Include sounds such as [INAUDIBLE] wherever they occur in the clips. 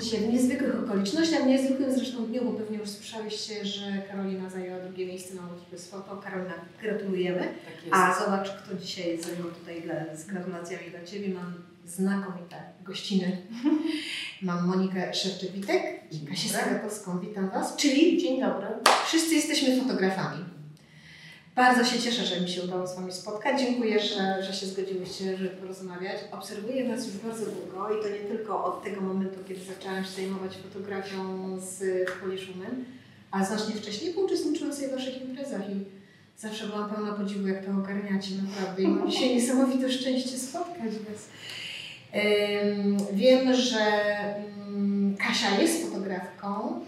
dzisiaj w niezwykłych okolicznościach, w niezwykłym zresztą dniu, bo pewnie już słyszeliście, że Karolina zajęła drugie miejsce na bez foto. Karolina, gratulujemy. Tak A zobacz, kto dzisiaj jest ze mną tutaj dla, z gratulacjami dla Ciebie. Mam znakomite gościny. [LAUGHS] Mam Monikę Szewczyk-Witek i Kasię Sagatowską. Witam Was. Czyli Dzień dobry. wszyscy jesteśmy fotografami. Bardzo się cieszę, że mi się udało z Wami spotkać. Dziękuję, że, że się zgodziłyście, żeby porozmawiać. Obserwuję Was już bardzo długo i to nie tylko od tego momentu, kiedy zaczęłam się zajmować fotografią z Poliszumem, a znacznie wcześniej, bo uczestniczyłam sobie w Waszych imprezach i zawsze byłam pełna podziwu, jak to ogarniacie naprawdę. I mam [LAUGHS] dzisiaj niesamowite szczęście spotkać Was. Wiem, że ym, Kasia jest fotografką.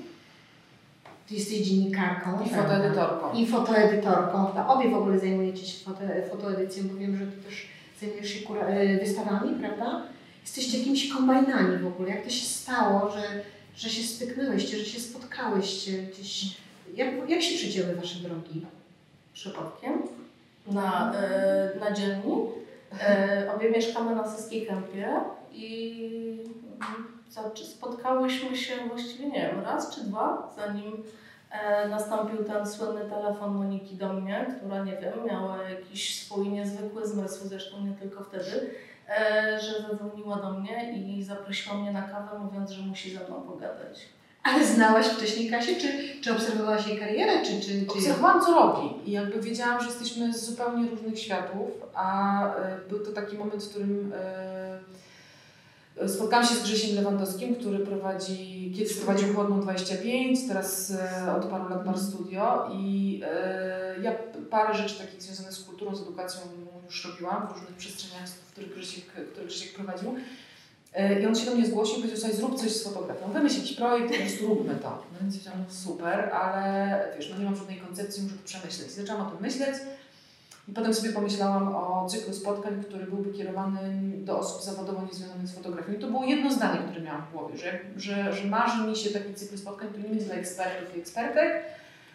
Ty jesteś dziennikarką. I fotoedytorką. I fotoedytorką. Obie w ogóle zajmujecie się foto, fotoedycją, bo wiem, że ty też zajmujesz się e, wystawami, prawda? Jesteście jakimiś kombajnami w ogóle. Jak to się stało, że, że się styknęłyście, że się spotkałyście gdzieś? Jak, jak się przecięły wasze drogi? Przypadkiem. Na, e, na dzielni. E, obie mieszkamy na Saskiej Kępie i za- spotkałyśmy się właściwie, nie wiem, raz czy dwa, zanim e, nastąpił ten słynny telefon Moniki do mnie, która, nie wiem, miała jakiś swój niezwykły zmysł, zresztą nie tylko wtedy, e, że zadzwoniła do mnie i zaprosiła mnie na kawę, mówiąc, że musi ze mną pogadać. Ale znałaś wcześniej Kasię, czy, czy obserwowałaś jej karierę, czy... czy, czy... Obserwowałam, co robi i jakby wiedziałam, że jesteśmy z zupełnie różnych światów, a e, był to taki moment, w którym e, spotkałam się z Grzesiem Lewandowskim, który prowadzi, kiedyś prowadził Chłodną 25, teraz e, od paru lat Bar Studio i e, ja parę rzeczy takich związanych z kulturą, z edukacją już robiłam w różnych przestrzeniach, w których Grzesiek, które Grzesiek prowadził. E, I on się do mnie zgłosił i powiedział, słuchaj, zrób coś z fotografią, wymyśl jakiś projekt, po prostu róbmy to. No więc powiedziałam, no super, ale wiesz, no nie mam żadnej koncepcji, muszę to przemyśleć. I zaczęłam o tym myśleć i potem sobie pomyślałam o cyklu spotkań, który byłby kierowany do osób zawodowo niezwiązanych z fotografią. I to było jedno zdanie, które miałam w głowie, że, że, że marzy mi się taki cykl spotkań, który nie będzie dla ekspertów i ekspertek,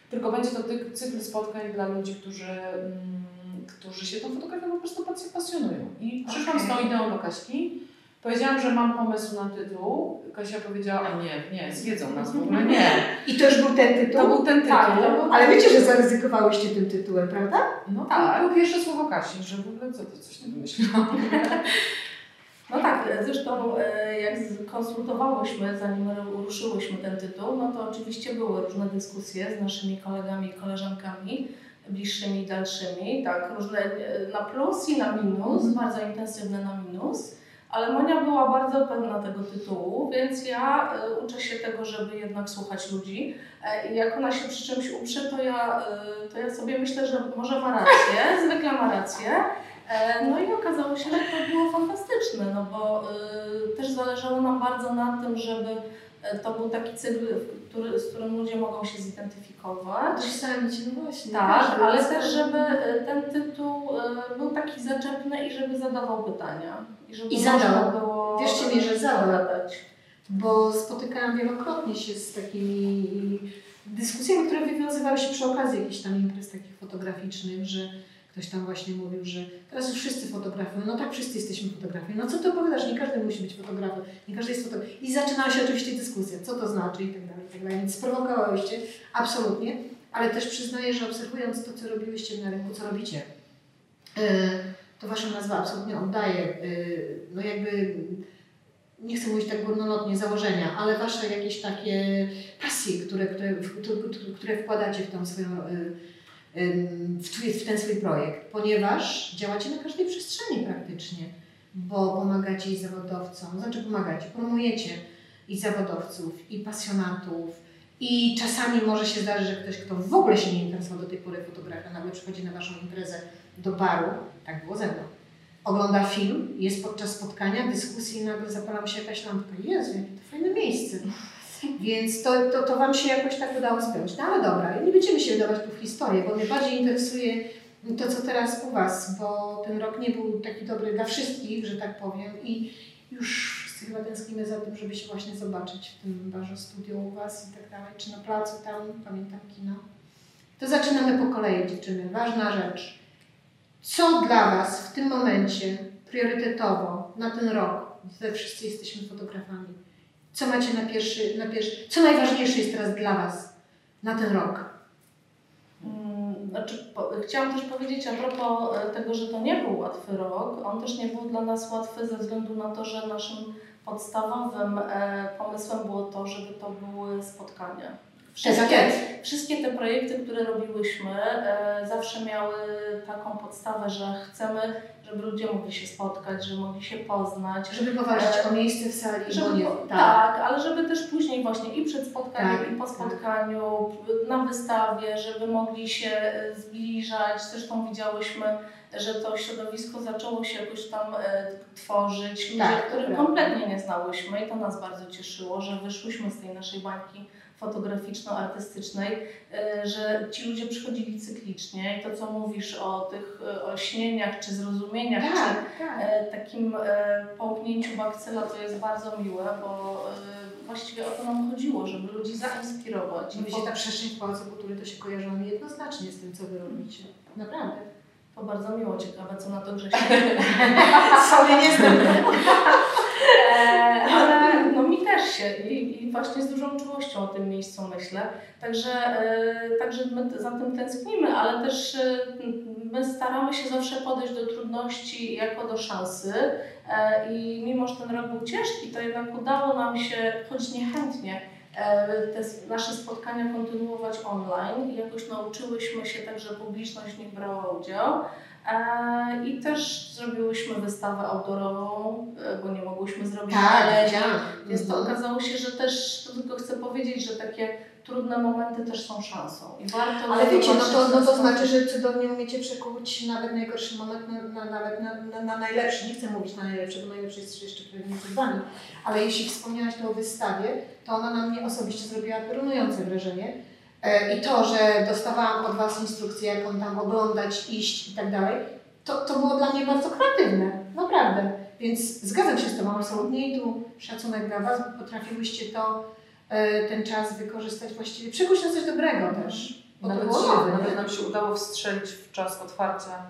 tylko będzie to cykl spotkań dla ludzi, którzy, mm, którzy się tą fotografią po prostu pas- pasjonują. I przyszłam z tą ideą do Kaśki. Powiedziałam, że mam pomysł na tytuł. Kasia powiedziała, a nie, nie, zwiedzą nas w ogóle, nie. I to już był ten tytuł? To był ten tytuł. Tak, to był... Ale wiecie, że zaryzykowałyście tym tytułem, prawda? No Tak. To było pierwsze słowo Kasi, że w ogóle co ty coś nie wymyśliłam. [LAUGHS] No tak, zresztą e, jak konsultowałyśmy, zanim ruszyłyśmy ten tytuł, no to oczywiście były różne dyskusje z naszymi kolegami i koleżankami, bliższymi i dalszymi, tak, różne e, na plus i na minus, Mhm. bardzo intensywne na minus. Ale Monia była bardzo pewna tego tytułu, więc ja e, uczę się tego, żeby jednak słuchać ludzi. E, I jak ona się przy czymś uprze, to ja, e, to ja sobie myślę, że może ma rację, [LAUGHS] zwykle ma rację. No i okazało się, że to było fantastyczne, no bo też zależało nam bardzo na tym, żeby to był taki cykl, który, z którym ludzie mogą się zidentyfikować. Sami no właśnie. Tak, każdy ale też, żeby e, ten tytuł e, był taki zaczepny i żeby zadawał pytania. I, żeby I zadał. było Wierzcie mi, że zadał. zadać. Bo spotykałam wielokrotnie się z takimi dyskusjami, które wywiązywały się przy okazji jakichś tam imprez takich fotograficznych, że ktoś tam właśnie mówił, że teraz już wszyscy fotografują. No tak, wszyscy jesteśmy fotografami. No co ty opowiadasz? Nie każdy musi być fotografem. Nie każdy jest fotografem. I zaczynała się oczywiście dyskusja, co to znaczy i tak dalej, i tak dalej. Więc sprowokowałyście, absolutnie. Ale też przyznaję, że obserwując to, co robiłyście na rynku, co robicie, yy, to Wasza nazwa absolutnie oddaje, no jakby nie chcę mówić tak górnolotnie założenia, ale wasze jakieś takie pasje, które, które, które, wkładacie w, tą swoją, y, w, ten swój projekt, ponieważ działacie na każdej przestrzeni praktycznie, bo pomagacie i zawodowcom, znaczy pomagacie, promujecie i zawodowców, i pasjonatów, i czasami może się zdarzyć, że ktoś, kto w ogóle się nie interesował do tej pory fotografią, nagle przychodzi na waszą imprezę do baru, tak było ze mną, ogląda film, jest podczas spotkania, dyskusji i nagle zapala się jakaś lampka. Jezu, jakie to fajne miejsce. Więc to, to, to Wam się jakoś tak udało spełnić. No ale dobra, nie będziemy się wydawać tu w historię, bo mnie bardziej interesuje to, co teraz u Was, bo ten rok nie był taki dobry dla wszystkich, że tak powiem i już wszyscy chyba tęsknimy za tym, żeby się właśnie zobaczyć w tym barze studio u Was i tak dalej, czy na placu tam, pamiętam kino. To zaczynamy po kolei, dziewczyny. Ważna rzecz. Co dla Was w tym momencie priorytetowo na ten rok, gdy wszyscy jesteśmy fotografami, Co macie na pierwszy, na pierwszy, co najważniejsze jest teraz dla Was na ten rok? Mm, Znaczy, po, chciałam też powiedzieć a propos e, tego, że to nie był łatwy rok. On też nie był dla nas łatwy ze względu na to, że naszym podstawowym e, pomysłem było to, żeby to były spotkania. Wszystkie, wszystkie te projekty, które robiłyśmy, e, zawsze miały taką podstawę, że chcemy, żeby ludzie mogli się spotkać, żeby mogli się poznać. Żeby powalczyć o miejsce w sali, Żeby, nie, tak. tak, ale żeby też później właśnie i przed spotkaniem, Tak, i po tak. spotkaniu, na wystawie, żeby mogli się e, zbliżać. Zresztą widziałyśmy, że to środowisko zaczęło się jakoś tam e, tworzyć. Ludzie, Tak, których kompletnie nie znałyśmy i to nas bardzo cieszyło, że wyszłyśmy z tej naszej bańki fotograficzno-artystycznej, e, że ci ludzie przychodzili cyklicznie i to, co mówisz o tych e, o śnieniach czy zrozumieniach, czy Tak, tak. E, takim połknięciu bakcyla to jest bardzo miłe, bo właściwie o to nam chodziło, żeby ludzi zainspirować. I Wiecie, po, ta przestrzeń w Pałacu Kultury to się kojarzy mi jednoznacznie z tym, co Wy robicie. Naprawdę. to bardzo miło, ciekawe co na to Grzesia. [LAUGHS] Sobie nie. [LAUGHS] E, ale mi się i, i właśnie z dużą czułością o tym miejscu myślę. Także, e, także my za tym tęsknimy, ale też e, my staramy się zawsze podejść do trudności jako do szansy. E, I mimo, że ten rok był ciężki, to jednak udało nam się, choć niechętnie, te nasze spotkania kontynuować online i jakoś nauczyłyśmy się tak, że publiczność nich brała udział. I też zrobiłyśmy wystawę outdoorową, e, bo nie mogłyśmy zrobić Tak, galerii. widziałam. Więc to Mhm. okazało się, że też, to tylko chcę powiedzieć, że takie trudne momenty też są szansą. I warto Ale wiecie, no to, no to znaczy, że cudownie umiecie przekuć nawet najgorszy moment na, na, nawet na, na, na najlepszy. Nie chcę mówić na najlepszy, bo najlepszy jest jeszcze pewnie przed Wami. Ale jeśli wspomniałaś to o wystawie, to ona na mnie osobiście zrobiła piorunujące wrażenie. E, I to, że dostawałam od Was instrukcję, jak on tam oglądać, iść i tak dalej, to, to było dla mnie bardzo kreatywne. Naprawdę. Więc zgadzam się z Tobą absolutnie i tu szacunek dla Was. Potrafiłyście to, e, ten czas wykorzystać właściwie, przekuć na coś dobrego też. Bo to Nawet, było się, nowe, nawet nam się udało wstrzelić w czas otwarcia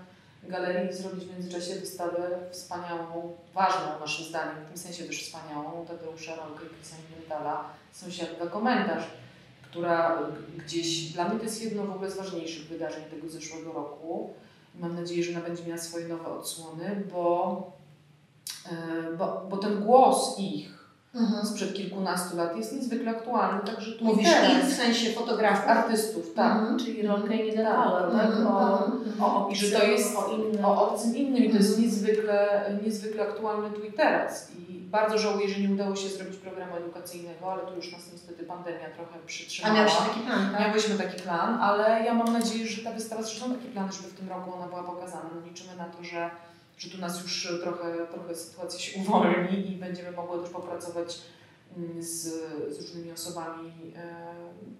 galerii i zrobić w międzyczasie wystawę wspaniałą, ważną naszym zdaniem, w tym sensie też wspaniałą, Tadeusza Rolkę i Krystian Mendala, sąsiadka komentarz, która gdzieś, dla mnie to jest jedno w ogóle z ważniejszych wydarzeń tego zeszłego roku. Mam nadzieję, że ona będzie miała swoje nowe odsłony, bo, e, bo, bo ten głos ich Mhm. sprzed kilkunastu lat jest niezwykle aktualny, także tu Mówisz teraz. ich w sensie fotografów? artystów, tak. Mhm. Czyli rolkę i nie detale, tak? Mhm, O, mhm. o I że to jest o innym. o obcym innym i to jest Mhm. niezwykle, niezwykle aktualne tu i teraz. I bardzo żałuję, że nie udało się zrobić programu edukacyjnego, ale tu już nas niestety pandemia trochę A przytrzymała. miałeś taki plan, tak? Miałyśmy taki plan, ale ja mam nadzieję, że ta wystawa, zresztą taki plan, żeby w tym roku ona była pokazana. No liczymy na to, że, że tu nas już trochę, trochę sytuacja się uwolni i będziemy mogły też popracować mm, z, z różnymi osobami e,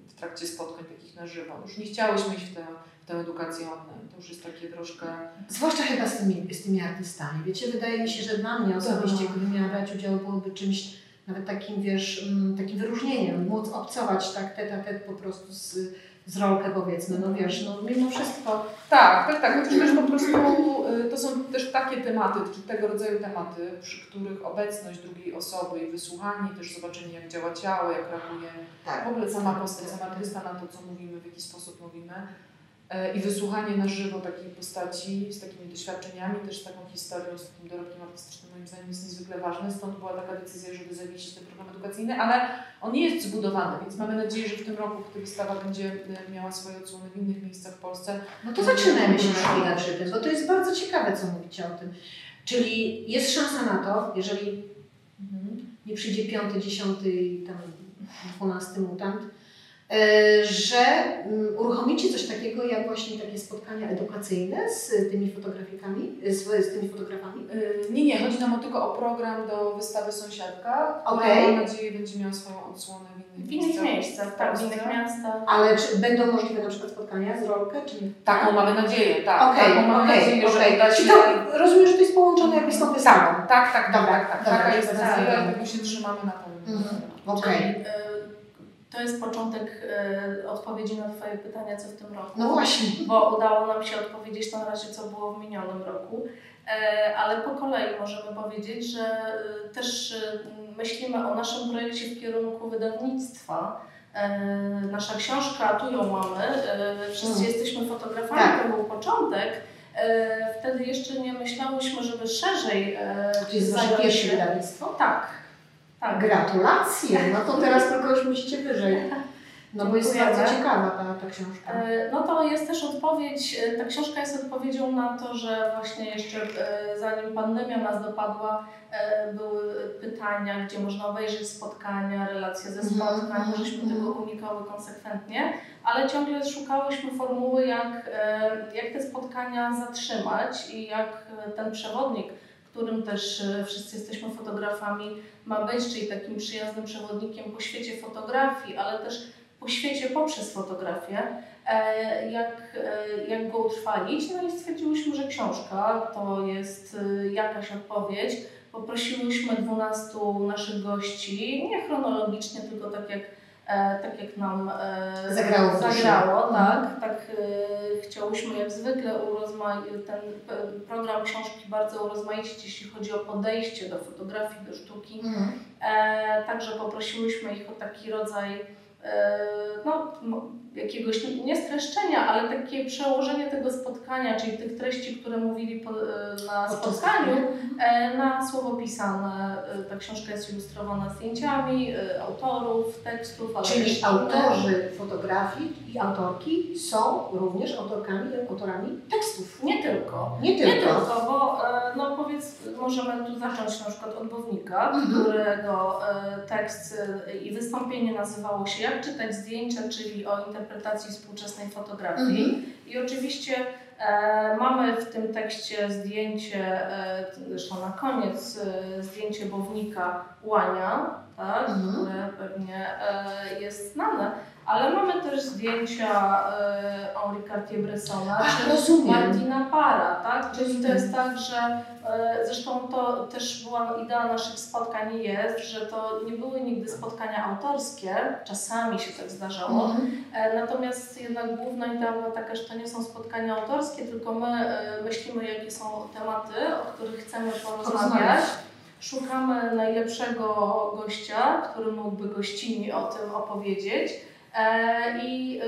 w trakcie spotkań takich na żywo. Już nie chciałyśmy iść w tę, edukację online. To już jest takie troszkę... Zwłaszcza chyba z tymi, z tymi artystami. Wiecie, wydaje mi się, że dla mnie osobiście, Tak. gdybym miała brać udział, byłoby czymś nawet takim, wiesz, mm, takim wyróżnieniem, móc obcować tak tet a tet po prostu z, z rolkę powiedzmy, no wiesz, no mimo wszystko. Tak, tak, tak. Chociaż też po prostu y, to są też takie tematy, czy tego rodzaju tematy, przy których obecność drugiej osoby i wysłuchanie, też zobaczenie jak działa ciało, jak reaguje w ogóle sama postać, sama artysta na to, co mówimy, w jaki sposób mówimy. E, I wysłuchanie na żywo takiej postaci z takimi doświadczeniami, też z taką historią, z takim dorobkiem artystycznym moim zdaniem jest niezwykle ważne. Stąd była taka decyzja, żeby zawiesić ten program edukacyjny, ale on nie jest zbudowany, więc mamy nadzieję, że w tym roku, gdy wystawa będzie e, miała swoje odsłony w innych miejscach w Polsce, No to zaczynajmy się na chwilę przy tym, bo to jest bardzo ciekawe, co mówicie o tym. Czyli jest szansa na to, jeżeli nie przyjdzie piąty, dziesiąty i tam dwunasty mutant, że mm, uruchomicie coś takiego jak właśnie takie spotkania edukacyjne z tymi fotografikami, z, z tymi fotografami. Y, Nie, nie, chodzi nam o tylko o program do wystawy Sąsiadka, która Okej. mam nadzieję będzie miała swoją odsłonę w innych, W innych miejscach, tak, w innych miastach. Ale czy będą możliwe na przykład spotkania z rolkę, czy nie? Taką mamy nadzieję, tak. Okej, taką mamy okej, nadzieję, że okej. uda się... To rozumiem, że to jest połączone jakby z tą wystawą. Tak, tak, tak, tak, tak, dobra, taka jest nadzieja, dobra. tego się trzymamy na pewno. Mhm. Okej. E, to jest początek e, odpowiedzi na Twoje pytania, co w tym roku. No właśnie. Bo udało nam się odpowiedzieć na razie, co było w minionym roku. E, ale po kolei możemy powiedzieć, że e, też myślimy o naszym projekcie w kierunku wydawnictwa. Nasza książka, tu ją mamy, wszyscy Mhm. jesteśmy fotografami, Tak. to był początek. Wtedy jeszcze nie myślałyśmy, żeby szerzej To jest wasze pierwsze wydawnictwo? Tak. Tak. Gratulacje! No to teraz tylko już musicie wyżej. No bo jest bardzo ciekawa ta, ta książka. E, No to jest też odpowiedź, e, ta książka jest odpowiedzią na to, że właśnie jeszcze e, zanim pandemia nas dopadła, były pytania, gdzie można obejrzeć spotkania, relacje ze Mhm, spotkań, mhm, żeśmy mhm. tego unikały konsekwentnie, ale ciągle szukałyśmy formuły, jak, jak te spotkania zatrzymać i jak ten przewodnik, którym też e, wszyscy jesteśmy fotografami, ma być, czyli takim przyjaznym przewodnikiem po świecie fotografii, ale też po świecie poprzez fotografię, e, jak, e, jak go utrwalić. No i stwierdziłyśmy, że książka to jest jakaś odpowiedź. Poprosiłyśmy 12 naszych gości, nie chronologicznie, tylko tak jak, tak jak nam e, Zagrało zagrało Mhm. tak, tak e, chciałyśmy jak zwykle ten e, program książki bardzo urozmaicić, jeśli chodzi o podejście do fotografii, do sztuki. Mhm. E, także poprosiłyśmy ich o taki rodzaj e, no, jakiegoś nie- streszczenia, ale takie przełożenie tego spotkania, czyli tych treści, które mówili po, e, na spotkaniu, e, na słowo pisane. E, Ta książka jest ilustrowana zdjęciami autorów, tekstów, ale Czyli autorzy fotografii i autorki są również autorkami, autorami tekstów. Nie tylko. Nie Nie tylko. tylko, bo no powiedz, możemy tu zacząć na przykład od Bownika, Mhm. którego tekst i wystąpienie nazywało się Jak czytać zdjęcia, czyli o interpretacji współczesnej fotografii. Mhm. I oczywiście e, mamy w tym tekście zdjęcie, e, zresztą na koniec, e, zdjęcie Bownika Łania, tak, Mhm. które pewnie e, jest znane, ale mamy też zdjęcia e, Henri Cartier-Bressona, czy. Martina Para, tak? Czyli to jest tak, że e, zresztą to też była idea naszych spotkań jest, że to nie były nigdy spotkania autorskie, czasami się tak zdarzało, Mhm. E, Natomiast jednak główna idea była taka, że to nie są spotkania autorskie, tylko my myślimy, jakie są tematy, o których chcemy porozmawiać. Porozmawiać. Szukamy najlepszego gościa, który mógłby gościni o tym opowiedzieć. E, I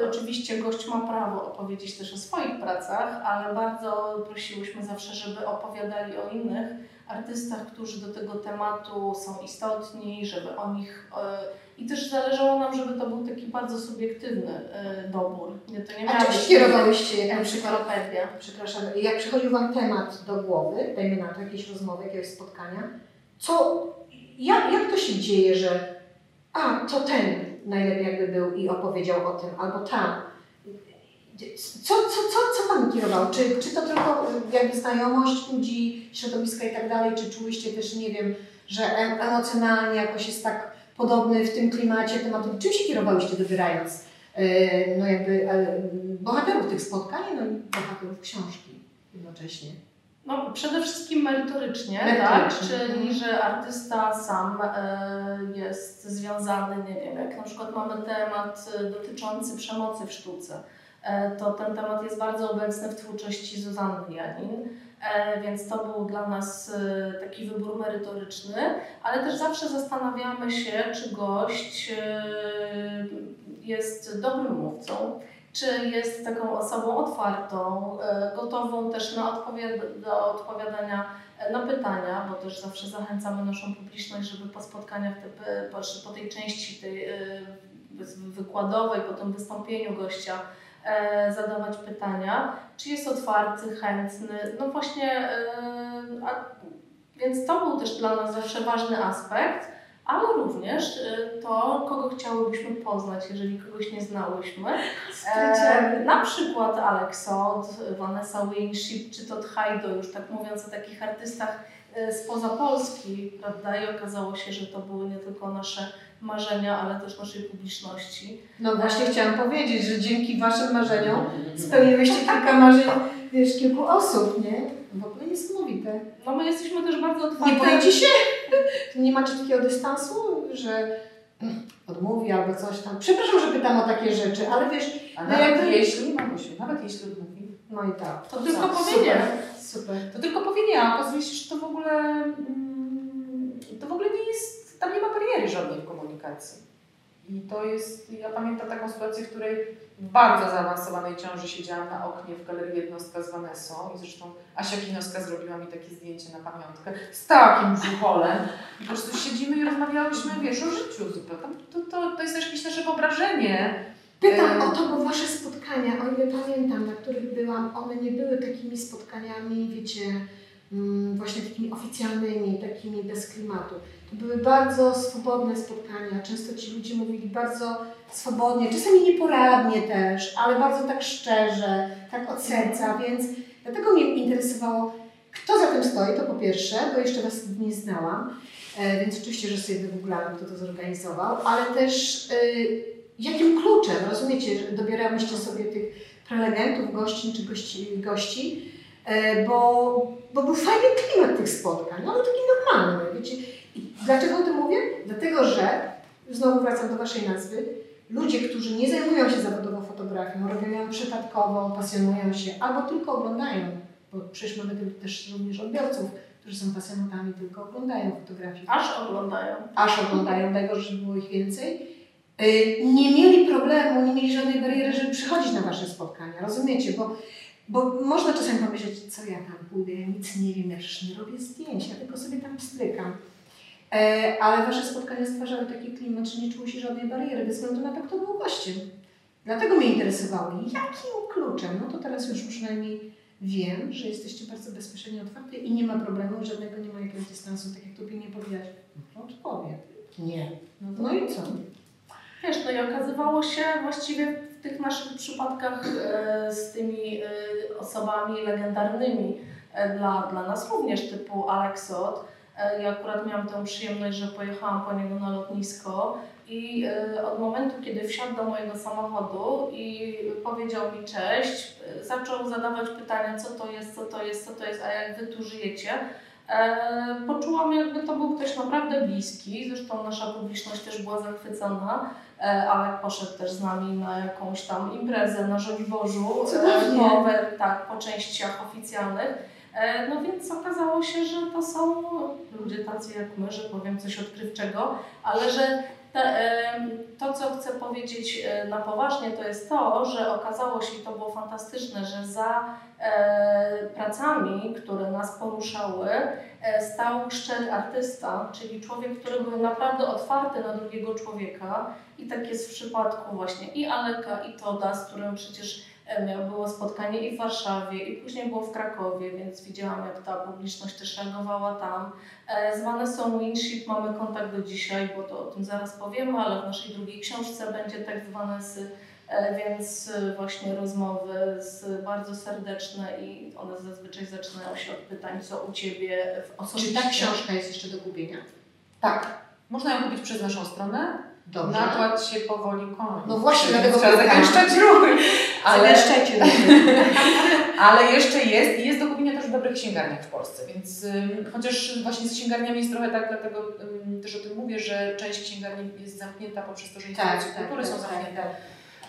y, oczywiście gość ma prawo opowiedzieć też o swoich pracach, ale bardzo prosiłyśmy zawsze, żeby opowiadali o innych artystach, którzy do tego tematu są istotni, żeby o nich. y, I też zależało nam, żeby to był taki bardzo subiektywny y, dobór. Nie, to nie A być kierowałyście, jak na przykład, przepraszam, jak przychodził Wam temat do głowy, dajmy na to jakieś rozmowy, jakiegoś spotkania, co, jak, jak to się dzieje, że a, to ten najlepiej jakby był i opowiedział o tym, albo tam. Co, co, co, co Wam kierowało? Czy, czy to tylko jakby znajomość ludzi, środowiska i tak dalej, czy czułyście też, nie wiem, że em- emocjonalnie jakoś jest tak podobny w tym klimacie tematem? Czym się kierowałyście wybierając e, no jakby e, bohaterów tych spotkań, no i bohaterów książki jednocześnie? No, przede wszystkim merytorycznie, Merytorycznie, tak? Czyli, mhm. że artysta sam e, jest związany, nie wiem, jak na przykład mamy temat e, dotyczący przemocy w sztuce, e, to ten temat jest bardzo obecny w twórczości Zuzanny Janin, więc to był dla nas taki wybór merytoryczny, ale też zawsze zastanawiamy się, czy gość jest dobrym mówcą, czy jest taką osobą otwartą, e, gotową też na odpowiad- do odpowiadania e, na pytania, bo też zawsze zachęcamy naszą publiczność, żeby po spotkaniach, te, po, tej części tej, e, wy- wykładowej, po tym wystąpieniu gościa e, zadawać pytania, czy jest otwarty, chętny, no właśnie, e, a, więc to był też dla nas zawsze ważny aspekt, ale również e, to, kogo chciałybyśmy poznać, jeżeli kogoś nie znałyśmy. E, na przykład Alex Sod, Vanessa Winship czy Todd Hajdo, już tak mówiąc o takich artystach e, spoza Polski, prawda? I okazało się, że to były nie tylko nasze marzenia, ale też naszej publiczności. No właśnie chciałam powiedzieć, że dzięki Waszym marzeniom spełniłyście kilka marzeń, wiesz, kilku osób, nie? W ogóle niesamowite. No my jesteśmy też bardzo otwarte. Nie boicie się? [LAUGHS] Nie macie takiego dystansu, że odmówi albo coś tam. Przepraszam, że pytam o takie rzeczy, ale wiesz, A No nawet jakby- jeśli, Mamusiu, nawet jeśli odmówi, no i tak. To tylko Co? powiedzieć. Super. To tylko powiedziałam, okazuje się, że to w ogóle mm, to w ogóle nie jest, tam nie ma bariery żadnej w komunikacji. I to jest, ja pamiętam taką sytuację, w której w bardzo zaawansowanej ciąży siedziałam na oknie w galerii jednostka z Vanessą i zresztą Asia Kinowska zrobiła mi takie zdjęcie na pamiątkę z takim brzucholem. I po prostu siedzimy i rozmawiałyśmy, wiesz, o życiu zupełnie. To, to, to jest też jakieś nasze wyobrażenie. Pytam E, o to, bo Wasze spotkania, o ile pamiętam, na których byłam, one nie były takimi spotkaniami, wiecie, właśnie takimi oficjalnymi, takimi bez klimatu. To były bardzo swobodne spotkania. Często ci ludzie mówili bardzo swobodnie, czasami nieporadnie też, ale bardzo tak szczerze, tak od serca, więc dlatego mnie interesowało, kto za tym stoi, to po pierwsze, bo jeszcze Was nie znałam, e, więc oczywiście, że sobie wygooglałam, kto to zorganizował, ale też y, jakim kluczem, rozumiecie, dobierałyście sobie tych prelegentów, gościń czy gości, gości e, bo, bo był fajny klimat tych spotkań, no ale taki normalny, wiecie. I dlaczego o tym mówię? Dlatego, że, znowu wracam do Waszej nazwy, ludzie, którzy nie zajmują się zawodowo fotografią, robią ją przypadkowo, pasjonują się, albo tylko oglądają, bo przecież mamy też również odbiorców, którzy są pasjonatami, tylko oglądają fotografię Aż oglądają. aż oglądają tego, żeby było ich więcej, y, nie mieli problemu, nie mieli żadnej bariery, żeby przychodzić na Wasze spotkania, rozumiecie? Bo, bo można czasami pomyśleć, co ja tam pójdę, ja nic nie wiem, ja przecież nie robię zdjęć, ja tylko sobie tam strykam. E, ale Wasze spotkania stwarzały taki klimat, że nie czuło się żadnej bariery, bez względu na to, kto był gościem. Dlatego mnie interesowało, jakim kluczem, no to teraz już przynajmniej wiem, że jesteście bardzo bezpośrednio otwarte i nie ma problemu, żadnego nie ma jakiegoś dystansu, tak jak tu pilnie powiedziałaś. No odpowie. Nie. No, no i co? Wiesz, no i okazywało się właściwie w tych naszych przypadkach e, z tymi e, osobami legendarnymi e, dla, dla nas również, typu Alexot. Ja akurat miałam tę przyjemność, że pojechałam po niego na lotnisko i od momentu, kiedy wsiadł do mojego samochodu i powiedział mi cześć, zaczął zadawać pytania, co to jest, co to jest, co to jest, a jak wy tu żyjecie. Poczułam, jakby to był ktoś naprawdę bliski. Zresztą nasza publiczność też była zachwycona. E, Alek poszedł też z nami na jakąś tam imprezę na Żoliborzu. Cudownie. po, tak, po częściach oficjalnych. E, No więc okazało się, że to są ludzie tacy jak my, że powiem coś odkrywczego, ale że to, co chcę powiedzieć e, na poważnie, to jest to, że okazało się, i to było fantastyczne, że za e, pracami, które nas poruszały, e, stał szczery artysta, czyli człowiek, który był naprawdę otwarty na drugiego człowieka. I tak jest w przypadku właśnie i Aleka, i Toda, z którym przecież miał, było spotkanie i w Warszawie, i później było w Krakowie, więc widziałam, jak ta publiczność też reagowała tam. E, Z Vanessą Winship mamy kontakt do dzisiaj, bo to o tym zaraz powiemy, ale w naszej drugiej książce będzie tekst Vanessy, e, więc e, właśnie rozmowy z, bardzo serdeczne i one zazwyczaj zaczynają się od pytań, co u Ciebie w Czy osobiście. ta książka jest jeszcze do kupienia? Tak. Można ją kupić przez naszą stronę. Dobrze. Nakład się powoli kończy. No właśnie, dlatego trzeba zagęszczać ruchy. Ale, Zagęszczajcie. [LAUGHS] ale jeszcze jest i jest do kupienia też w dobrych księgarniach w Polsce, więc ym, chociaż właśnie z księgarniami jest trochę tak, dlatego ym, też o tym mówię, że część księgarni jest zamknięta poprzez to, że instytucje kultury są zamknięte.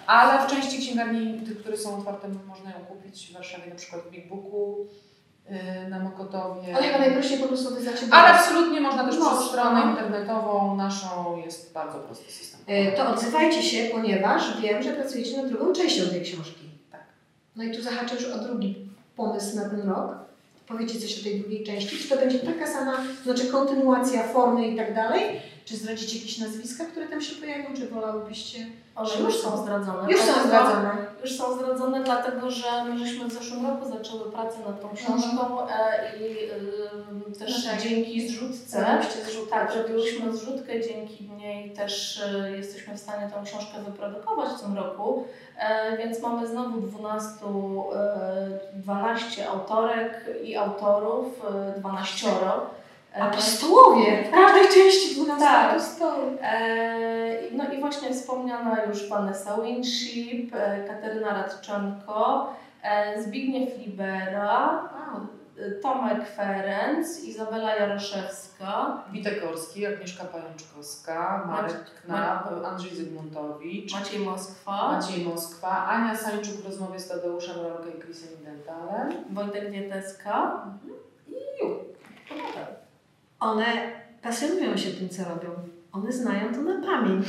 Ale w części księgarni, tych, które są otwarte, można ją kupić w Warszawie, na przykład w Big Booku, na Mokotowie. Ale chyba najprościej po prostu wyznaczyć Ale absolutnie można też Można. przez stronę internetową naszą, jest bardzo prosty system. E, To odzywajcie się, ponieważ wiem, że pracujecie nad drugą częścią tej książki. Tak. No i tu zahaczę już o drugi pomysł na ten rok. Powiecie coś o tej drugiej części. Czy to będzie taka sama, znaczy kontynuacja formy i tak dalej? Czy zdradzicie jakieś nazwiska, które tam się pojawią, czy wolałybyście? One już są zdradzone. Już są zdradzone. Już są zdradzone, dlatego że my żeśmy w zeszłym roku zaczęły pracę nad tą książką e, i e, też No tak. dzięki zrzutce. Tak, zrobiłyśmy zrzutkę, dzięki niej też e, jesteśmy w stanie tę książkę wyprodukować w tym roku, e, więc mamy znowu 12, e, 12 autorek i autorów, e, 12. E, Apostołowie! W każdej części 12 Tak. apostołów. E, No i właśnie wspomniana już Vanessa Winship, e, Kateryna Radczanko, e, Zbigniew Libera, Tomek Ferenc, Izabela Jaroszewska, Witek Korski, Agnieszka Pajączkowska, Marek Knap, Andrzej Zygmuntowicz, Maciej Moskwa, Maciej Moskwa, Ania Sańczuk w rozmowie z Tadeuszem Rolkę i Chrisem Dentalem. Wojtek Wieteska. One pasjonują się tym, co robią. One znają to na pamięć.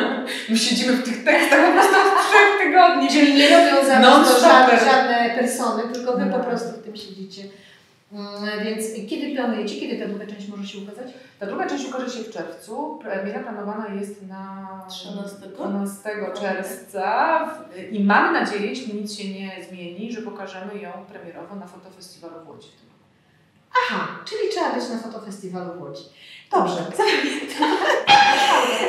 [LAUGHS] My siedzimy w tych tekstach po prostu od trzech tygodni. Czyli nie robią za stopper. żadne, żadne persony, tylko wy No. po prostu w tym siedzicie. Mm, Więc kiedy planujecie, kiedy ta druga część może się ukazać? Ta druga część ukaże się w czerwcu. Premiera planowana jest na 13. 12 czerwca i mamy nadzieję, jeśli nic się nie zmieni, że pokażemy ją premierowo na fotofestiwalu w Łodzi w tym. Aha, czyli trzeba być na fotofestiwalu w Łodzi. Dobrze, zapamiętam. [LAUGHS]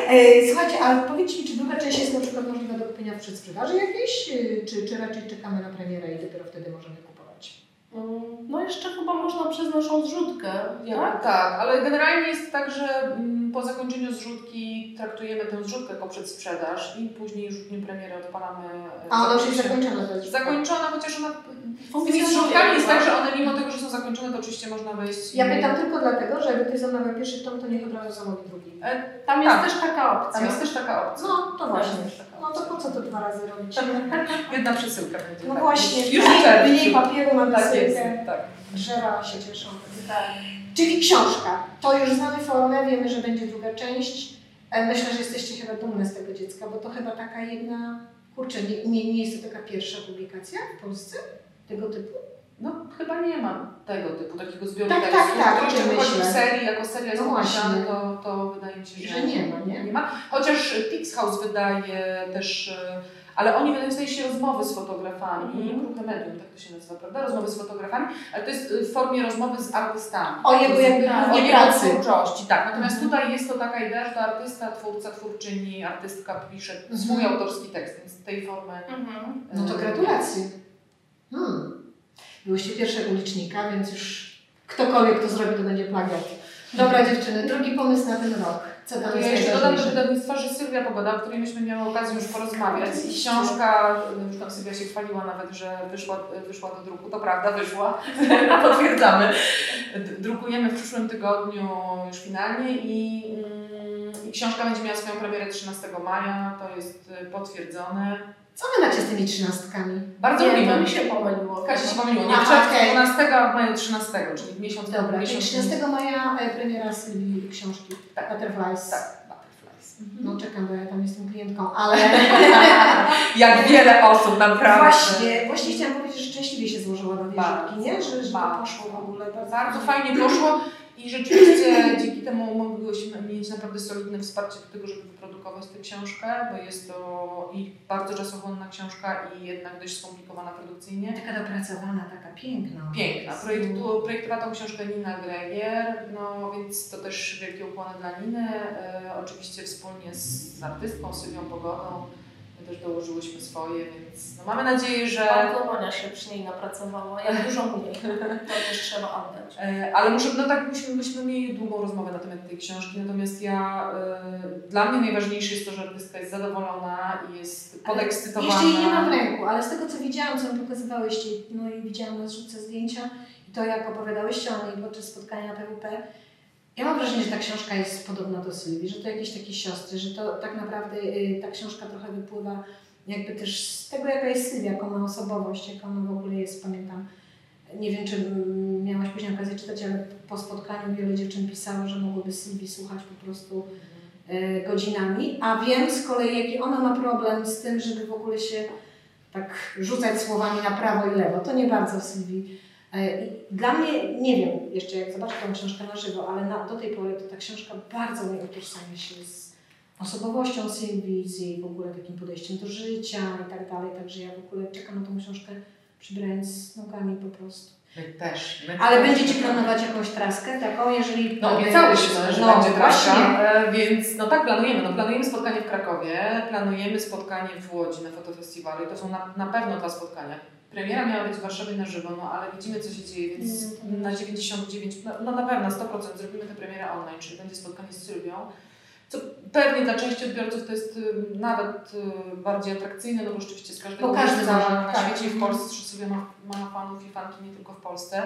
E, Słuchajcie, ale powiedzcie mi, czy druga część jest na przykład możliwa do kupienia w przedsprzedaży jakiejś, y, czy, czy raczej czekamy na premierę i dopiero wtedy możemy kupować? Mm, No jeszcze chyba można przez naszą zrzutkę, tak? Tak, ale generalnie jest tak, że mm, po zakończeniu zrzutki traktujemy tę zrzutkę jako przedsprzedaż i później już w dniu premiery odpalamy. e, A ona już jest zakończona. Zakończona, chociaż ona. Z zrzutkami jest tak, tak? że one mimo tego, że są zakończone, to oczywiście można wejść. Ja i- pytam tylko dlatego, że jakby ktoś zamawiał pierwszy tom, to niech od razu zamówi drugi. E, Tam jest Tak. też taka opcja. Tam jest też taka opcja. No, to właśnie. No to po co to dwa razy robić? [LAUGHS] Jedna przesyłka będzie. No tak. właśnie, Już mniej, mniej papieru na Tak wysyłkę. tak. Drzewa się cieszą. Tak. Czyli książka. To już znamy formę, wiemy, że będzie druga część. E, Myślę, że jesteście chyba dumne z tego dziecka, bo to chyba taka jedna, kurczę, nie, nie, nie jest to taka pierwsza publikacja w Polsce tego typu? No chyba nie ma tego typu, takiego zbioru Tak, tekstów, tak, tak, który jeszcze w serii, jako seria jest No napisany, właśnie. to, to wydaje mi się, że, Że nie ma, nie? nie ma. Chociaż Pix House wydaje też, e, ale oni wydają w sensie rozmowy z fotografami, kruche medium, tak to się nazywa, prawda? Rozmowy z fotografami, ale to jest e, w formie rozmowy z artystami. O jego jakby Tak, o głównie jego twórczości, tak. Natomiast Mhm. tutaj jest to taka idea, że to artysta, twórca, twórczyni, artystka pisze swój Mhm. autorski tekst, więc tej formy. Mhm. No to gratulacje. Hmm. Byłyście pierwszego licznika, więc już ktokolwiek to zrobi, to będzie plagiat. Dobra dziewczyny, drugi pomysł na ten rok. Co tam ja jeszcze dodam do wydawnictwa, że Sylwia Pogoda, o której myśmy miały okazję już porozmawiać. I książka, już tam Sylwia się chwaliła nawet, że wyszła, wyszła do druku. To prawda, wyszła. [LAUGHS] Potwierdzamy. Drukujemy w przyszłym tygodniu już finalnie i, mm, i książka będzie miała swoją premierę 13 maja. To jest y, potwierdzone. Co wy macie z tymi trzynastkami? Bardzo lubimy. mi się pomyliło. Kasia się pomyliło. Nie, Aha, w okej. 12, a w maju 13, czyli miesiąc Dobra, czyli miesiąc 13 maja e, premiera Sylwii książki Tak. Butterflies. Tak, Butterflies. No czekam, bo ja tam jestem klientką, ale [LAUGHS] Jak wiele osób, naprawdę. właśnie, właśnie chciałam powiedzieć, że szczęśliwie się złożyła do Bardzo, wieżyczki, nie? Że, że to poszło w ogóle bardzo, Bardzo fajnie poszło i rzeczywiście dzięki temu mogłyśmy mieć naprawdę solidne wsparcie do tego, żeby wyprodukować tę książkę, bo jest to i bardzo czasochłonna książka i jednak dość skomplikowana produkcyjnie. Taka dopracowana, taka piękna. Piękna. Projektu, projektowała tą książkę Nina Gregier, no więc to też wielkie ukłony dla Niny. E, oczywiście wspólnie z artystką Sylwią Pogodą. My też dołożyłyśmy swoje, więc no mamy nadzieję, że... Bardzo Monia się przy niej napracowała, jak dużo mniej. [LAUGHS] To też trzeba oddać. E, Ale muszę, no tak, myśmy, myśmy mieli długą rozmowę na temat tej książki, natomiast ja, e, dla mnie najważniejsze jest to, że artystka jest zadowolona i jest podekscytowana. Jeszcze jej nie mam w ręku, ale z tego co widziałam, co mi pokazywałyście, no i widziałam na zrzutce zdjęcia i to jak opowiadałyście o niej podczas spotkania na PWP, ja mam wrażenie, że ta książka jest podobna do Sylwii, że to jakieś takie siostry, że to tak naprawdę y, ta książka trochę wypływa jakby też z tego, jaka jest Sylwia, jaką ma osobowość, jaka ona w ogóle jest, pamiętam. Nie wiem, czy mm, miałaś później okazję czytać, ale po spotkaniu wiele dziewczyn pisało, że mogłyby Sylwii słuchać po prostu e, godzinami, a wiem z kolei, jaki ona ma problem z tym, żeby w ogóle się tak rzucać słowami na prawo i lewo. To nie bardzo Sylwii. E, Dla mnie, nie wiem jeszcze jak zobaczę tę książkę na żywo, ale na, do tej pory to ta książka bardzo mnie utożsamia się z osobowością Sylwii, z jej w ogóle takim podejściem do życia i tak dalej, także ja w ogóle czekam na tą książkę przybierając nogami po prostu. My też. My Ale też. będziecie planować jakąś traskę taką, jeżeli... No obiecałyśmy, że no, będzie traska, właśnie. e, więc no tak planujemy. No, planujemy spotkanie w Krakowie, planujemy spotkanie w Łodzi na fotofestiwalu i to są na, na pewno dwa spotkania. Premiera miała być w Warszawie na żywo, no ale widzimy co się dzieje, więc Mm. na 99, no, no na pewno 100% zrobimy tę premierę online, czyli będzie spotkanie z Sylwią. Co pewnie dla części odbiorców to jest y, nawet y, bardziej atrakcyjne, no bo rzeczywiście z każdego każdy na tak. świecie i w Polsce, Sylwia ma, ma fanów i fanki nie tylko w Polsce.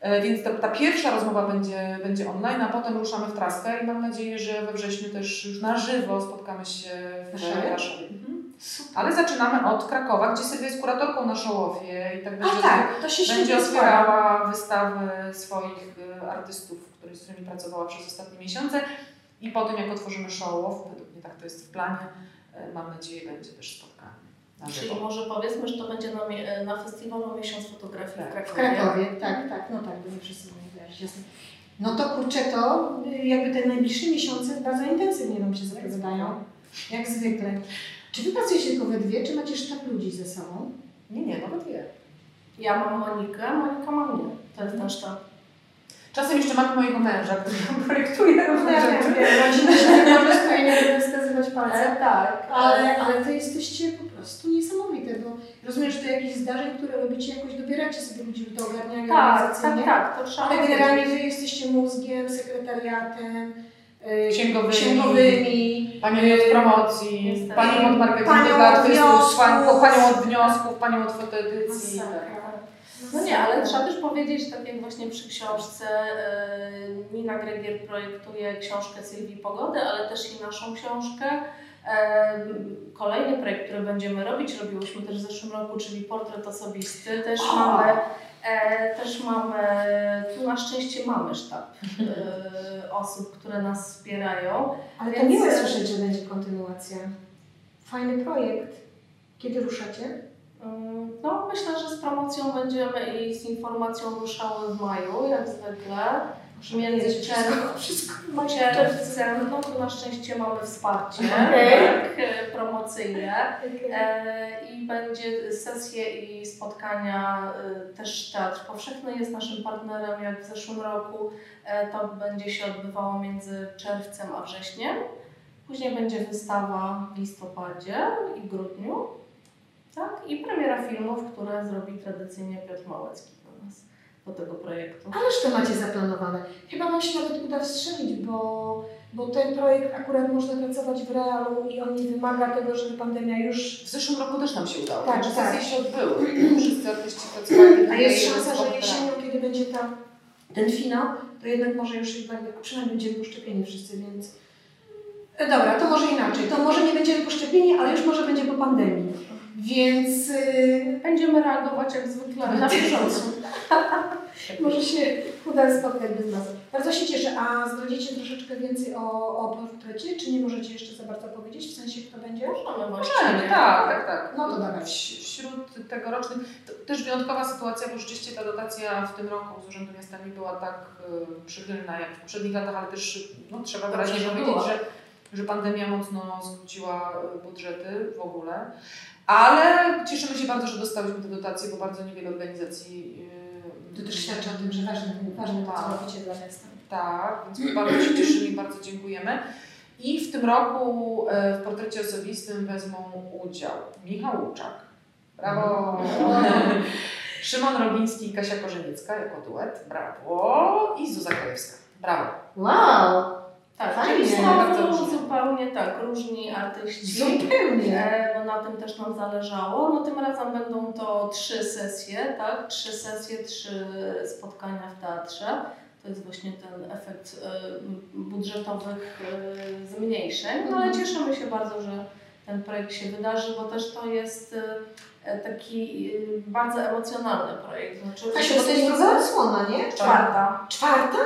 E, Więc ta, ta pierwsza rozmowa będzie, będzie online, a potem ruszamy w traskę i mam nadzieję, że we wrześniu też już na żywo spotkamy się w Warszawie? Super. Ale zaczynamy od Krakowa, gdzie Sylwia jest kuratorką na Szołowie i tak będzie, A tak, to się będzie otwierała wystawy swoich e, artystów, który, z którymi pracowała przez ostatnie miesiące. I potem jak otworzymy Szołow, według mnie tak to jest w planie, e, mam nadzieję będzie też spotkanie na Czyli żywo. może powiedzmy, że to będzie na, mie- na festiwalu Miesiąc Fotografii Tak. w W Krakowie. Krakowie, tak, tak, no tak, będę wszyscy jasne. No to kurczę, to jakby te najbliższe miesiące bardzo intensywnie nam się zapowiadają, jak zwykle. Czy wy pracujecie tylko we dwie, czy macie sztab ludzi ze sobą? Nie, nie, nawet wie. Ja mam Monikę, Monika ma mnie. To jest ten sztab. Czasem jeszcze mamy mojego męża, który nam projektuje różne Ja rzeczy. wiem, wiem, rodzina się nie może swoje nie wskazywać palcem. tak, Ale, ale to jesteście po prostu niesamowite, bo rozumiem, że to jakieś zdarzeń, które robicie, jakoś dobieracie sobie ludzi do ogarniania Tak, organizacyjnie. tak, tak, to trzeba Ale generalnie wy jesteście mózgiem, sekretariatem, Księgowymi. księgowymi Panią od promocji, panią od marketingu dla od artystów, wniosków. panią, panią od wniosków, panią od fotoedycji. Masakra. No nie, ale trzeba też powiedzieć, tak jak właśnie przy książce, e, Nina Gregier projektuje książkę Sylwii Pogody, ale też i naszą książkę. Kolejny projekt, który będziemy robić, robiłyśmy też w zeszłym roku, czyli portret osobisty. Też O! mamy, też mamy, tu na szczęście mamy sztab e, [LAUGHS] osób, które nas wspierają. Ale to Więc- miłe słyszeć, że będzie kontynuacja. Fajny projekt. Kiedy ruszacie? No, myślę, że z promocją będziemy i z informacją ruszały w maju, jak zwykle. Między czerw- wszystko. czerwcem, no to na szczęście mamy wsparcie Okej. tak, e, promocyjne. E, I będzie sesje i spotkania, e, też Teatr Powszechny jest naszym partnerem, jak w zeszłym roku. To będzie się odbywało między czerwcem a wrześniem. Później będzie wystawa w listopadzie i grudniu. Tak? I premiera filmów, które zrobi tradycyjnie Piotr Małecki do tego projektu. Ależ to macie zaplanowane. Chyba Wam się nawet uda wstrzelić, bo, bo ten projekt akurat można pracować w realu i on nie wymaga tego, żeby pandemia już... W zeszłym roku też nam się udało, Tak, tak. sesje się odbyły. [CLEARS THROAT] Wszyscy artyści pracowali. A jest szansa, że jesienią, kiedy będzie ta, ten finał, to jednak może już jednak, przynajmniej będziemy poszczepieni wszyscy, więc... E, Dobra, to może inaczej. To może nie będziemy poszczepieni, ale już może będzie po pandemii. Więc yy, Będziemy reagować jak zwykle na [LAUGHS] bieżąco. [LAUGHS] może się uda spotkać bez nas. Bardzo się cieszę. A zdradzicie troszeczkę więcej o, o portrecie, czy nie możecie jeszcze za bardzo powiedzieć? W sensie, kto będzie? Możemy Możemy, właściwie. tak, tak, tak. No to dawaj. Wś- Wśród tegorocznych, to też wyjątkowa sytuacja, bo rzeczywiście ta dotacja w tym roku z Urzędu Miasta nie była tak y, przychylna jak w poprzednich latach, ale też no, trzeba wyraźnie powiedzieć, że, że pandemia mocno skróciła y, budżety w ogóle. Ale cieszymy się bardzo, że dostałyśmy te dotacje, bo bardzo niewiele organizacji. y, To też świadczy o tym, że ważne, ważne to, co Tak. robicie dla miasta. Tak, więc my bardzo się cieszymy i bardzo dziękujemy. I w tym roku e, w portrecie osobistym wezmą udział Michał Łuczak. Brawo! [LAUGHS] Szymon Robiński i Kasia Korzeniecka jako duet. Brawo! I Zuza Krajewska. Brawo! Wow! Tak, Fajnie, znowu zupełnie tak, różni artyści. Zupełnie! E, bo na tym też nam zależało. No tym razem będą to trzy sesje, tak? Trzy sesje, trzy spotkania w teatrze. To jest właśnie ten efekt e, budżetowych e, zmniejszeń. No ale Mhm. cieszymy się bardzo, że ten projekt się wydarzy, bo też to jest taki bardzo emocjonalny projekt. Znaczy, Kasiu, to jest druga odsłona, nie? czwarta. Czwarta?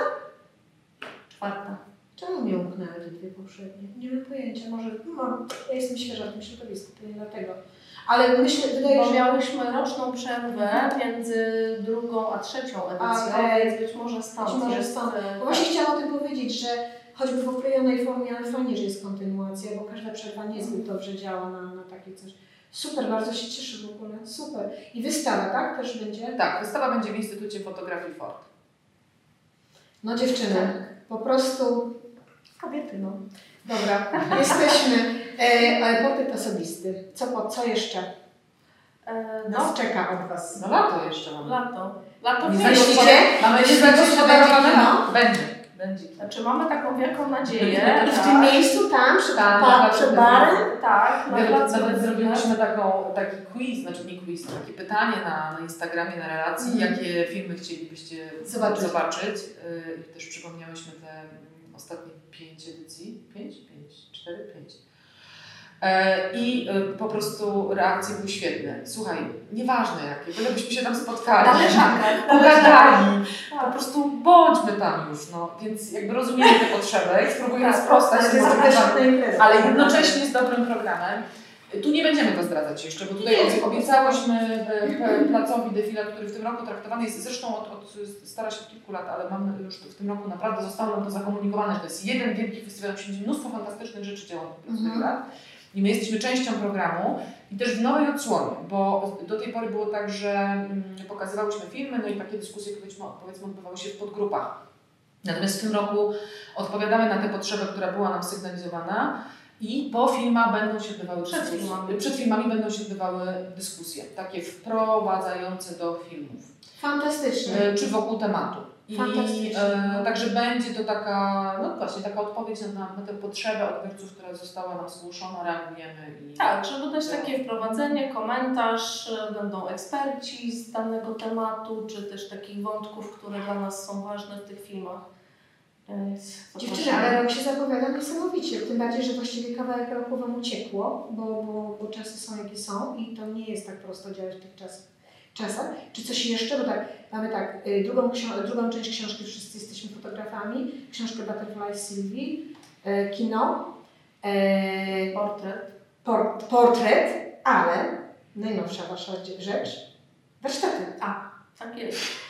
Czemu mnie umknęły te dwie poprzednie? Nie mam pojęcia, może mam, ja jestem świeża w tym środowisku, to nie dlatego. Ale myślę, wydaje się, że... miałyśmy roczną przerwę między drugą a trzecią edycją, więc być może stąd Być może stąd. e, Bo właśnie chciałam o tym powiedzieć, że choćby w oklejonej formie, ale fajnie, że jest kontynuacja, bo każda przerwa niezbyt dobrze działa na, na takie coś. Super, bardzo się cieszę w ogóle, super. I wystawa, tak? Też będzie? Tak, wystawa będzie w Instytucie Fotografii Ford. No dziewczyny, po prostu kobiety, no. Dobra, jesteśmy. E, ale portret osobisty. Co, po, co jeszcze E, no, nas czeka od Was? No lato jeszcze mamy. lato. Lato Nie Myślicie? Mamy nie zagospodarowane będzie lato. Będzie. Będzie. Znaczy mamy taką wielką nadzieję. I w tak. tym miejscu, tam, przed, Tak, pa, tak, przed tak. barem, Tak, na Nawet, placu nawet zrobiliśmy taką, taki quiz, znaczy nie quiz, takie pytanie na, na Instagramie, na relacji, Mhm. jakie filmy chcielibyście Zobaczyć. zobaczyć. Y, I też przypomniałyśmy te mm, ostatnie pięć edycji. Pięć? Pięć? Cztery? Pięć. E, I y, po prostu reakcje były świetne. Słuchaj, nieważne jakie, bylebyśmy się tam spotkali. [LAUGHS] Pogadali. Po prostu bądźmy tam już, no. Więc jakby rozumiemy tę potrzebę i spróbujemy Tak, sprostać ale jednocześnie z dobrym programem. Tu nie będziemy go zdradzać jeszcze, bo tutaj obiecałyśmy e, placowi Defila, który w tym roku traktowany jest, zresztą od, od, stara się od kilku lat, ale mam już w tym roku naprawdę zostało nam to zakomunikowane, że to jest jeden wielki festiwal, musi być mnóstwo fantastycznych rzeczy działo w tym Mhm. lat. I my jesteśmy częścią programu i też w nowej odsłonie, bo do tej pory było tak, że mm, pokazywałyśmy filmy, no i takie dyskusje powiedzmy, powiedzmy odbywały się w podgrupach. Natomiast w tym roku odpowiadamy na tę potrzebę, która była nam sygnalizowana i po filmach będą się odbywały Przed dyskusje. filmami. Przed filmami będą się odbywały dyskusje, takie wprowadzające do filmów, Fantastycznie. e, czy wokół tematu. I Fantastycznie. e, także będzie to taka, no właśnie, taka odpowiedź na, na tę potrzebę odbiorców, która została nam zgłoszona, reagujemy i Tak, żeby dać takie wprowadzenie, komentarz, e, będą eksperci z danego tematu, czy też takich wątków, które dla nas są ważne w tych filmach. Dziewczyny, ale rok się zapowiada niesamowicie, tym bardziej, że właściwie kawałek roku Wam uciekło, bo, bo, bo czasy są jakie są i to nie jest tak prosto działać w tych czasach. czasach. Czy coś jeszcze? Bo tak, mamy tak, y, drugą, drugą część książki Wszyscy jesteśmy fotografami, książkę Butterfly Sylwii, y, kino, y, Portret. por, portret, ale najnowsza Wasza rzecz, warsztaty. Tak jest.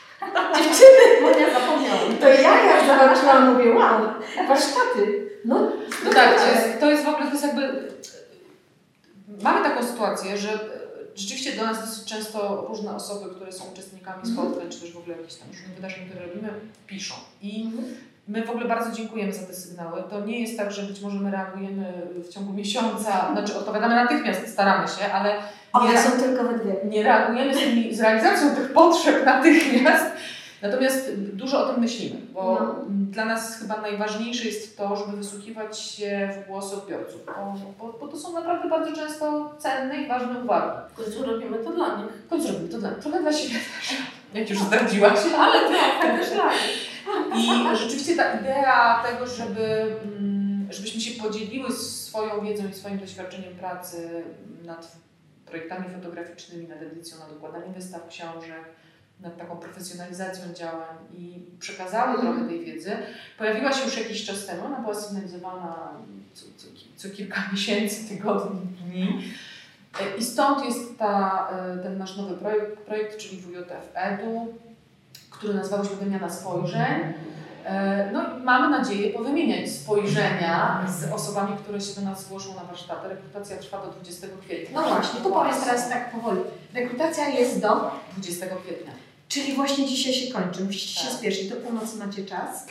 Dziewczyny, [LAUGHS] No ja zapomniałam. to ja jak zobaczyłam, mówię, wow, warsztaty. No, No tak, to jest, to jest w ogóle, to jest jakby... Mamy taką sytuację, że e, rzeczywiście do nas dosyć często różne osoby, które są uczestnikami Mhm. spotkań, czy też w ogóle jakichś tam różnych wydarzeń, które robimy, piszą. I Mhm. my w ogóle bardzo dziękujemy za te sygnały. To nie jest tak, że być może my reagujemy w ciągu miesiąca, znaczy odpowiadamy natychmiast, staramy się, ale nie, są tylko we dwie. nie reagujemy z, tymi, z realizacją tych potrzeb [LAUGHS] natychmiast. Natomiast dużo o tym myślimy, bo No. dla nas chyba najważniejsze jest to, żeby wysłuchiwać się w głosy odbiorców, bo, bo, bo to są naprawdę bardzo często cenne i ważne uwagi. W końcu robimy to dla nich. W końcu robimy to dla, trochę dla siebie też, [LAUGHS] jak już zdradziłaś. [LAUGHS] Ale trochę też dla nich. I rzeczywiście ta idea tego, żeby, mm, żebyśmy się podzieliły swoją wiedzą i swoim doświadczeniem pracy nad projektami fotograficznymi, nad edycją, nad układaniem wystaw książek, nad taką profesjonalizacją działań i przekazały Mhm. trochę tej wiedzy, pojawiła się już jakiś czas temu. Ona była sygnalizowana co, co, co kilka [LAUGHS] miesięcy, tygodni, dni. I stąd jest ta, e, ten nasz nowy projekt, projekt czyli WJF Edu, który nazwałyśmy Wymiana Spojrzeń. E, No i mamy nadzieję powymieniać spojrzenia z osobami, które się do nas zgłoszą na warsztaty. Rekrutacja trwa do 20 kwietnia. No właśnie, tu powiedz teraz tak powoli. Rekrutacja jest do, 20 kwietnia. czyli właśnie dzisiaj się kończy. Musicie się Tak. spieszyć, do północy macie czas.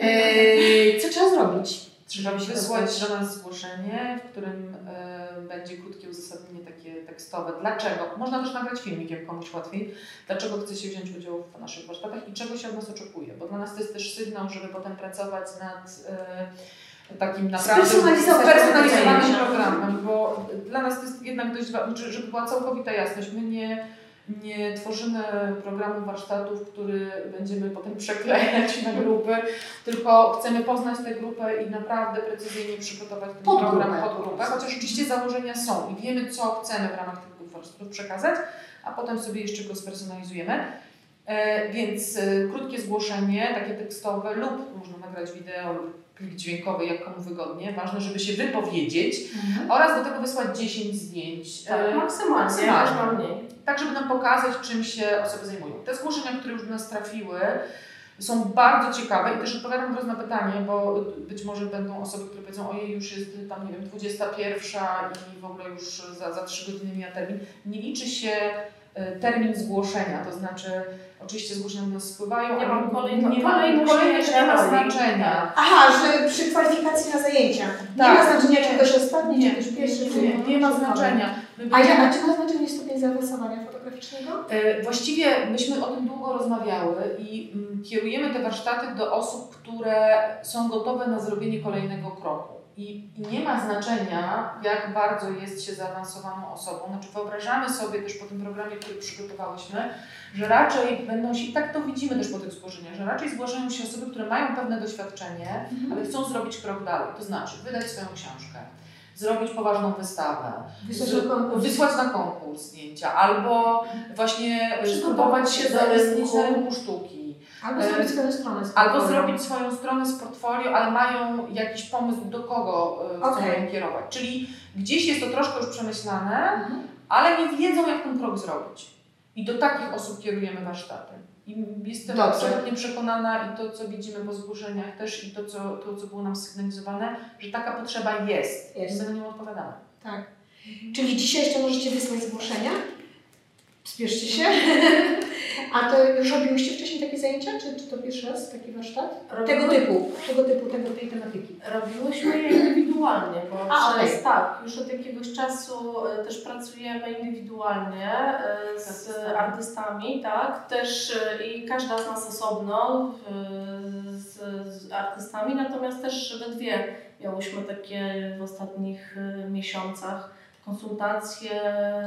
Eee, [LAUGHS] co trzeba zrobić? Trzeba wysłać do nas zgłoszenie, w którym e, będzie krótkie uzasadnienie takie tekstowe. Dlaczego? Można też nagrać filmik, jak komuś łatwiej. Dlaczego chce się wziąć udział w naszych warsztatach i czego się od nas oczekuje? Bo dla nas to jest też sygnał, żeby potem pracować nad e, takim naprawdę spersonalizowanym programem, bo dla nas to jest jednak dość ważne, żeby- żeby była całkowita jasność. My nie, nie tworzymy programu warsztatów, który będziemy potem przeklejać na grupy, tylko chcemy poznać tę grupę i naprawdę precyzyjnie przygotować ten Podgrupę. program pod grupę, chociaż oczywiście założenia są i wiemy, co chcemy w ramach tych warsztatów przekazać, a potem sobie jeszcze go spersonalizujemy. E, więc e, krótkie zgłoszenie, takie tekstowe lub można nagrać wideo lub plik dźwiękowy, jak komu wygodnie. Ważne, żeby się wypowiedzieć oraz do tego wysłać 10 zdjęć. Tak, E, maksymalnie, maksymalnie. mniej. tak, żeby nam pokazać, czym się osoby zajmują. Te zgłoszenia, które już do nas trafiły, są bardzo ciekawe i też odpowiadam teraz na pytanie, bo być może będą osoby, które powiedzą, ojej, już jest tam, nie wiem, 21 i w ogóle już za, za 3 godziny mija termin. Nie liczy się termin zgłoszenia, to znaczy oczywiście zgłoszenia do nas spływają, Nie ale mam nie kolejności kolejność nie ma znaczenia. Aha, że przy kwalifikacji na zajęcia. Nie Tak. ma znaczenia, czy ktoś ostatni, czy Nie, ktoś pierwszy. nie, nie, nie ma znaczenia. A, ja, a czy ma znaczenie stopień zaawansowania fotograficznego? E, Właściwie myśmy o tym długo rozmawiały i mm, kierujemy te warsztaty do osób, które są gotowe na zrobienie kolejnego kroku. I, I nie ma znaczenia, jak bardzo jest się zaawansowaną osobą. Znaczy wyobrażamy sobie też po tym programie, który przygotowałyśmy, że raczej będą się, i tak to widzimy też po tych zgłoszeniach, że raczej zgłaszają się osoby, które mają pewne doświadczenie, ale chcą zrobić krok dalej. To znaczy wydać swoją książkę, zrobić poważną wystawę, Wysłać z- na konkurs. wysłać na konkurs zdjęcia, albo właśnie Przygotować spróbować się rynku. na rynku sztuki. Albo zrobić swoją stronę. z Albo portfolio. zrobić swoją stronę z portfolio, ale mają jakiś pomysł, do kogo e, chcą kierować. Czyli gdzieś jest to troszkę już przemyślane, Mhm. ale nie wiedzą, jak ten krok zrobić. I do takich osób kierujemy warsztaty. I jestem Dobrze. absolutnie przekonana i to, co widzimy po zgłoszeniach też i to, co, to, co było nam sygnalizowane, że taka potrzeba jest. Jest. My na nią odpowiadamy. Tak. Czyli dzisiaj jeszcze możecie wysłać zgłoszenia. Spieszcie się. [LAUGHS] A to już robiłyście wcześniej takie zajęcia, czy, czy to pierwszy raz taki warsztat? Tego typu, tego typu, tego, tej tematyki. Robiłyśmy je indywidualnie, bo A, przez, okej. tak, już od jakiegoś czasu e, też pracujemy indywidualnie e, z Artystami. artystami, tak, też e, i każda z nas osobno z, z artystami, natomiast też we dwie miałyśmy takie w ostatnich miesiącach konsultacje.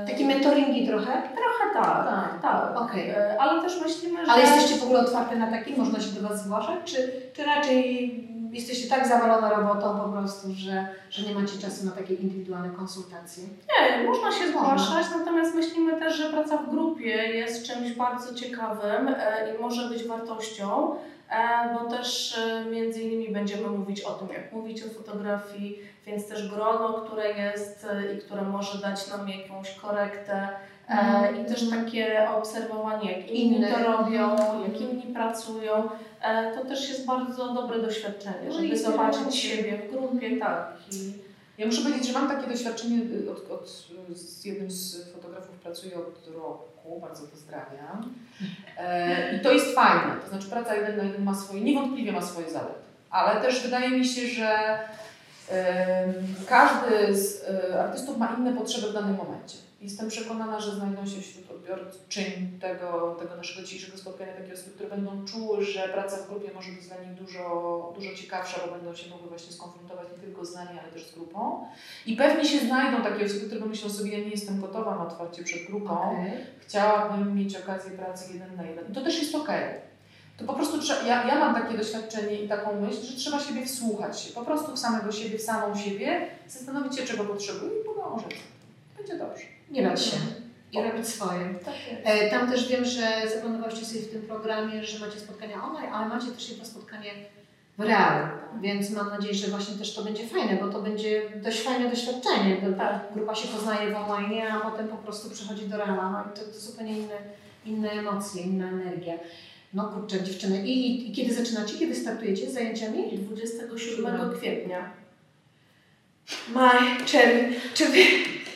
Takie mentoringi trochę. Trochę tak, Tak. tak. Okej. E, Ale też myślimy, że... Ale jesteście w ogóle otwarte na takie? Można się do Was zgłaszać? Czy, czy raczej jesteście tak zawalone robotą po prostu, że, że nie macie czasu na takie indywidualne konsultacje? Nie, można się zgłaszać, natomiast myślimy też, że praca w grupie jest czymś bardzo ciekawym e, i może być wartością, e, bo też e, między innymi będziemy mówić o tym, jak mówić o fotografii, więc też grono, które jest i które może dać nam jakąś korektę Mhm. i też takie obserwowanie, jak inni to robią, jak inni pracują, to też jest bardzo dobre doświadczenie, No żeby inspirujące. zobaczyć siebie w grupie, tak. I Ja muszę powiedzieć, że mam takie doświadczenie y, od, od, z jednym z fotografów, pracuję od roku, bardzo pozdrawiam. E, I to jest fajne, to znaczy praca jeden na jeden ma swoje, niewątpliwie ma swoje zalety, ale też wydaje mi się, że em, każdy z e, artystów ma inne potrzeby w danym momencie. Jestem przekonana, że znajdą się wśród odbiorczyń tego, tego naszego dzisiejszego spotkania takie osoby, które będą czuły, że praca w grupie może być dla nich dużo, dużo ciekawsza, bo będą się mogły właśnie skonfrontować nie tylko z nami, ale też z grupą. I pewnie się znajdą takie osoby, które myślą sobie, ja nie jestem gotowa na otwarcie przed grupą, Okej. chciałabym mieć okazję pracy jeden na jeden. I to też jest okej. To po prostu trzeba, ja, ja mam takie doświadczenie i taką myśl, że trzeba siebie wsłuchać się, po prostu w samego siebie, w samą siebie, zastanowić się, czego potrzebuję i podążyć. Będzie dobrze. Nie bać się i robić swoje. Tak jest. E, Tam też wiem, że zaplanowałyście sobie w tym programie, że macie spotkania online, ale macie też jedno spotkanie w realu. Więc mam nadzieję, że właśnie też to będzie fajne, bo to będzie dość fajne doświadczenie. Tak. grupa się poznaje w online, a potem po prostu przechodzi do realu. No i to, to zupełnie inne, inne emocje, inna energia. No kurczę, dziewczyny. I, i, I kiedy zaczynacie? Kiedy startujecie z zajęciami? 27 kwietnia. Maj, czerwiec. Czy wy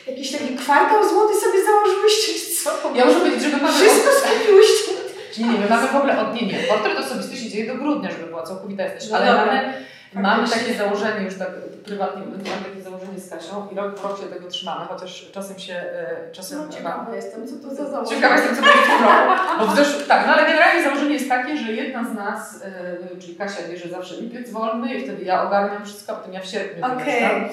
jakiś taki kwartał złoty sobie założyłyście, co? Ja muszę powiedzieć, że my mamy... Wszystko skupiłyście. Nie, nie, my mamy w ogóle od... Nie, nie, portret osobisty się dzieje do grudnia, żeby była całkowita jesteś, No ale mamy, mamy takie założenie już tak prywatnie, mamy takie założenie z Kasią i rok w rok się tego trzymamy, chociaż czasem się... e, Czasem No ciekawa jestem, co to za założenie. Ciekawa jestem, co będzie w tym roku. Bo w zesz... Tak, no ale generalnie założenie jest takie, że jedna z nas, e, czyli Kasia bierze zawsze lipiec wolny i wtedy ja ogarniam wszystko, a potem ja w sierpniu Okej. wyjeżdżam.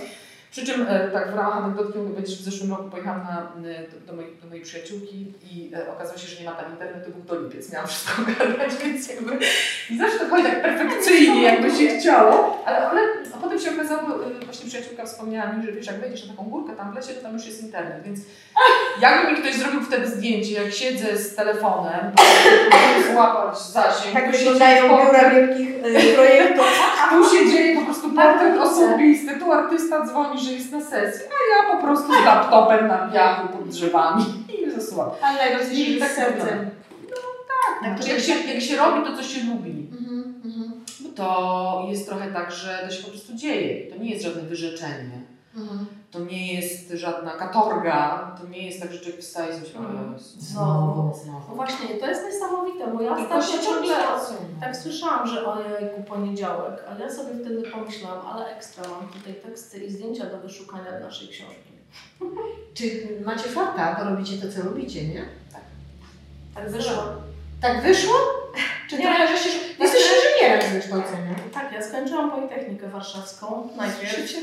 Przy czym e, tak w ramach anegdotki mogę powiedzieć, że w zeszłym roku pojechałam na, e, do, do, mojej, do mojej przyjaciółki i e, okazało się, że nie ma tam internetu, był to lipiec, miałam [LAUGHS] wszystko ogarnąć, więc jakby i zawsze to chodzi tak perfekcyjnie, jakby się chciało, ale, ale a potem się okazało, e, właśnie przyjaciółka wspomniała mi, że wiesz, jak wejdziesz na taką górkę tam w lesie, to tam już jest internet, więc jakby mi ktoś zrobił wtedy zdjęcie, jak siedzę z telefonem, złapać zasięg, Tak wyglądają biura wielkich projektów. tu się dzieje po prostu portret Tak, osobisty, tu artysta dzwoni, że jest na sesji, a ja po prostu z laptopem na piachu pod drzewami i zasuwam. Ale że tak sercem. Tak, Tak, to znaczy jak się, tak- jak się robi to, co się lubi, Mhm, mhm, to jest trochę tak, że to się po prostu dzieje. To nie jest żadne wyrzeczenie. mhm. To nie jest żadna katorga, to nie jest tak, że człowiek wstaje i. "O Jezu, Znowu. znowu. No właśnie, to jest niesamowite, bo ja ostatnio ciągle tak słyszałam, że ojejku, poniedziałek, ale ja sobie wtedy pomyślałam, ale ekstra, mam tutaj teksty i zdjęcia do wyszukania naszej książki. [LAUGHS] Czy macie farta, bo robicie to, co lubicie, nie? Tak wyszło. Tak wyszło? Czy Nie. trochę, że się... Jesteś inżynierem z wykształcenia. Tak, ja skończyłam Politechnikę Warszawską najpierw, Życie.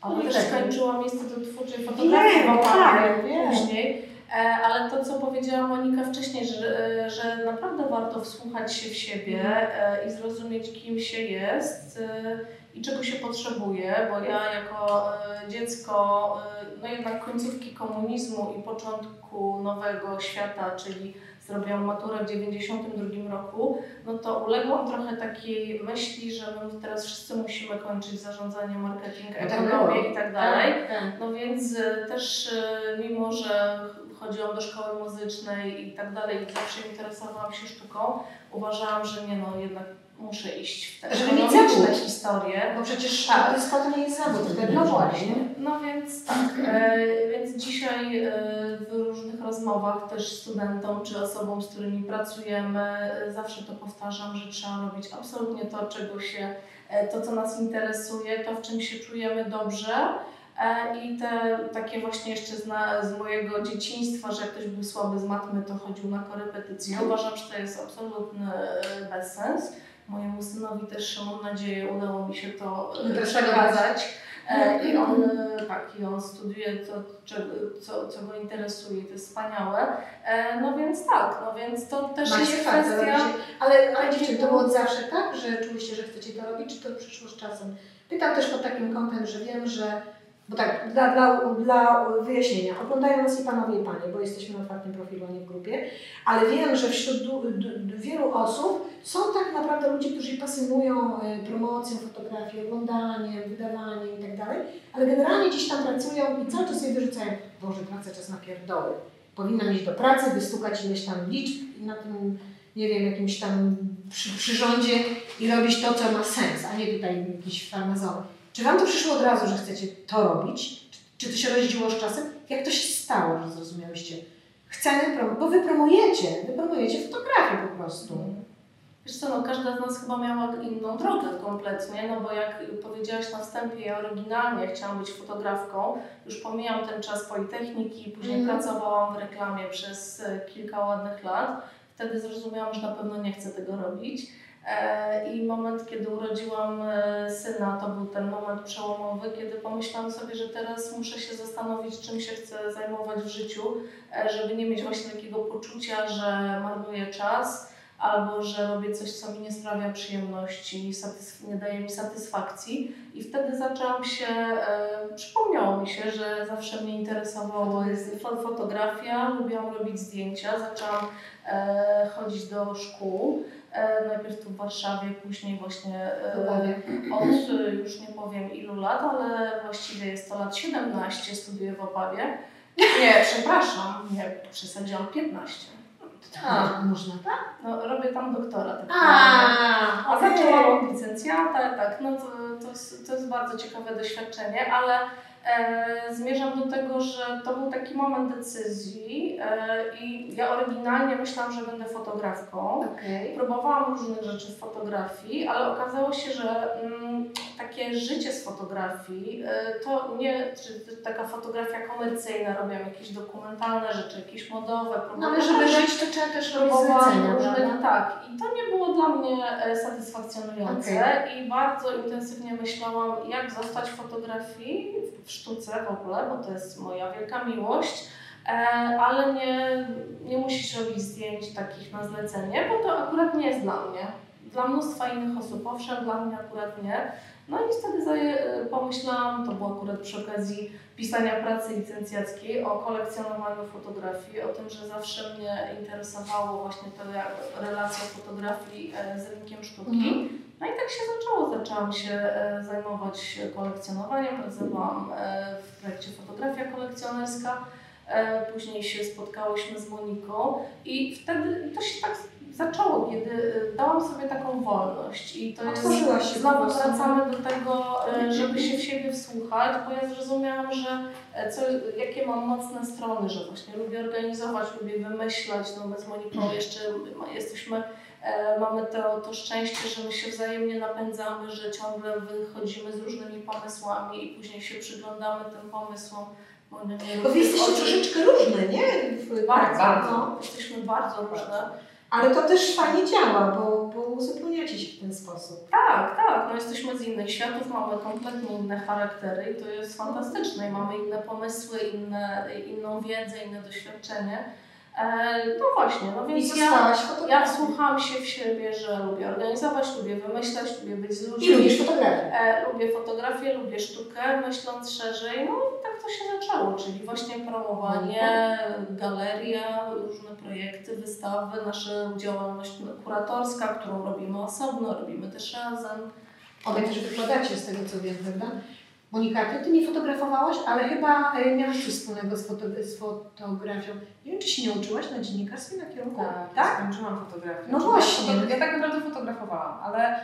Ale też Politechnik. skończyłam Instytut Twórczej Fotografii Wiem, tak, wiem. później. E, Ale to, co powiedziała Monika wcześniej, że, e, że naprawdę warto wsłuchać się w siebie e, i zrozumieć, kim się jest i czego się potrzebuje, bo ja jako dziecko, no jednak końcówki komunizmu i początku nowego świata, czyli zrobiłam maturę w 92 roku, no to uległam trochę takiej myśli, że my teraz wszyscy musimy kończyć zarządzanie, marketing, No tak ekonomię i tak dalej. Tak, tak. No więc e, też e, mimo, że chodziłam do szkoły muzycznej i tak dalej, i zawsze interesowałam się sztuką, uważałam, że nie no, jednak muszę iść w te Żeby mieć zawód. historie. Bo przecież Tak. to nie jest zawód, to No no właśnie, no więc tak. E, więc dzisiaj e, w różnych rozmowach też studentom czy osobom, z którymi pracujemy, e, zawsze to powtarzam, że trzeba robić absolutnie to, czego się, e, to co nas interesuje, to w czym się czujemy dobrze. E, I te takie właśnie jeszcze z, na, z mojego dzieciństwa, że jak ktoś był słaby z matmy, to chodził na korepetycje. Uważam, że to jest absolutny e, bezsens. Mojemu synowi też, mam nadzieję, udało mi się to e, przekazać. E, I on, tak, i on studiuje to, co, co go interesuje to jest wspaniałe. E, No więc tak, no więc to też Macie jest fakt, kwestia... Ale, ale to było od zawsze tak, że czuliście, że chcecie to robić, czy to przyszło z czasem? Pytam też pod takim kątem, że wiem, że bo tak, dla, dla, dla wyjaśnienia, oglądają nas i panowie i panie, bo jesteśmy na otwartym profilu, nie w grupie, ale wiem, że wśród du, du, du, wielu osób są tak naprawdę ludzie, którzy pasjonują e, promocją fotografii, oglądaniem, wydawaniem i tak ale generalnie gdzieś tam pracują i cały czas sobie wyrzucają, Boże, praca czas na pierdoły. Powinnam iść do pracy, wystukać ileś tam liczb na tym, nie wiem, jakimś tam przy, przyrządzie i robić to, co ma sens, a nie tutaj jakiś farmazony. Czy Wam to przyszło od razu, że chcecie to robić? Czy, czy to się rozdziło z czasem? Jak to się stało, że zrozumiałyście? Chcemy bo Wy promujecie, Wy promujecie fotografię po prostu. Wiesz co, no każda z nas chyba miała inną drogę kompletnie, no bo jak powiedziałaś na wstępie, ja oryginalnie chciałam być fotografką, już pomijam ten czas Politechniki, później Mhm. pracowałam w reklamie przez e, kilka ładnych lat, wtedy zrozumiałam, że na pewno nie chcę tego robić. E, I moment, kiedy urodziłam e, syna, to był ten moment przełomowy, kiedy pomyślałam sobie, że teraz muszę się zastanowić, czym się chcę zajmować w życiu, e, żeby nie mieć właśnie takiego poczucia, że marnuję czas, albo że robię coś, co mi nie sprawia przyjemności, nie daje mi satysfakcji. I wtedy zaczęłam się, przypomniało mi się, że zawsze mnie interesowało jest fo- fotografia, lubiłam robić zdjęcia, zaczęłam e, chodzić do szkół. E, najpierw tu w Warszawie, później właśnie e, od już nie powiem ilu lat, ale właściwie jest to lat 17, studiuję w Opawie. Nie, przepraszam, nie, przesadziłam 15. A, można tak? No, robię tam doktorat. tak A, a zaczęłam od licencjata, tak, no to, to, jest, to jest bardzo ciekawe doświadczenie, ale e, zmierzam do tego, że to był taki moment decyzji e, i ja oryginalnie myślałam, że będę fotografką. Okej. Próbowałam różnych rzeczy w fotografii, ale okazało się, że mm, takie życie z fotografii y, to nie czy taka fotografia komercyjna, robiłam jakieś dokumentalne rzeczy, jakieś modowe, No ale żeby żyć, to trzeba też robić zlecenia, różnych, tak. I to nie było dla mnie e, satysfakcjonujące i bardzo intensywnie myślałam, jak zostać w fotografii, w sztuce w ogóle, bo to jest moja wielka miłość. E, ale nie, nie musisz robić zdjęć takich na zlecenie, bo to akurat nie jest dla mnie. Dla mnóstwa innych osób, owszem, dla mnie akurat nie. No i wtedy sobie e, pomyślałam, to było akurat przy okazji pisania pracy licencjackiej o kolekcjonowaniu fotografii, o tym, że zawsze mnie interesowało właśnie to jak relacja fotografii e, z rynkiem sztuki. Mhm. No i tak się zaczęło. Zaczęłam się e, zajmować kolekcjonowaniem, pracowałam w projekcie Fotografia Kolekcjonerska. Później się spotkałyśmy z Moniką i wtedy to się tak zaczęło, kiedy e, dałam sobie taką wolność i to jest, Otworzyłaś się znowu wracamy do tego, e, żeby się w siebie wsłuchać, bo ja zrozumiałam, że e, co, jakie mam mocne strony, że właśnie lubię organizować, lubię wymyślać, no my z Moniką jeszcze ma- jesteśmy E, Mamy to, to szczęście, że my się wzajemnie napędzamy, że ciągle wychodzimy z różnymi pomysłami i później się przyglądamy tym pomysłom Bo wy jesteście troszeczkę różne, nie? Bardzo, bardzo. No. Jesteśmy bardzo różne. Ale to też fajnie działa, bo, bo uzupełniacie się w ten sposób. Tak, tak. No jesteśmy z innych światów, mamy kompletnie inne charaktery i to jest fantastyczne. I mamy inne pomysły, inne, inną wiedzę, inne doświadczenie. E, no właśnie, no więc ja, ja wsłuchałam się w siebie, że lubię organizować, lubię wymyślać, lubię być z ludźmi. I lubisz fotografię. E, lubię fotografię, lubię sztukę, myśląc szerzej, no i tak to się zaczęło, czyli właśnie promowanie, galeria, różne projekty, wystawy, nasza działalność kuratorska, którą robimy osobno, robimy też razem. Obie też wykładacie z tego co wiem, prawda? Monika, ty, ty nie fotografowałaś, ale chyba e, miałaś coś wspólnego z, foto, z fotografią. Nie wiem, czy się nie uczyłaś na dziennikarstwie na kierunku? Tak, tak? skończyłam fotografię. No właśnie. Ja, tak naprawdę fotografowałam, ale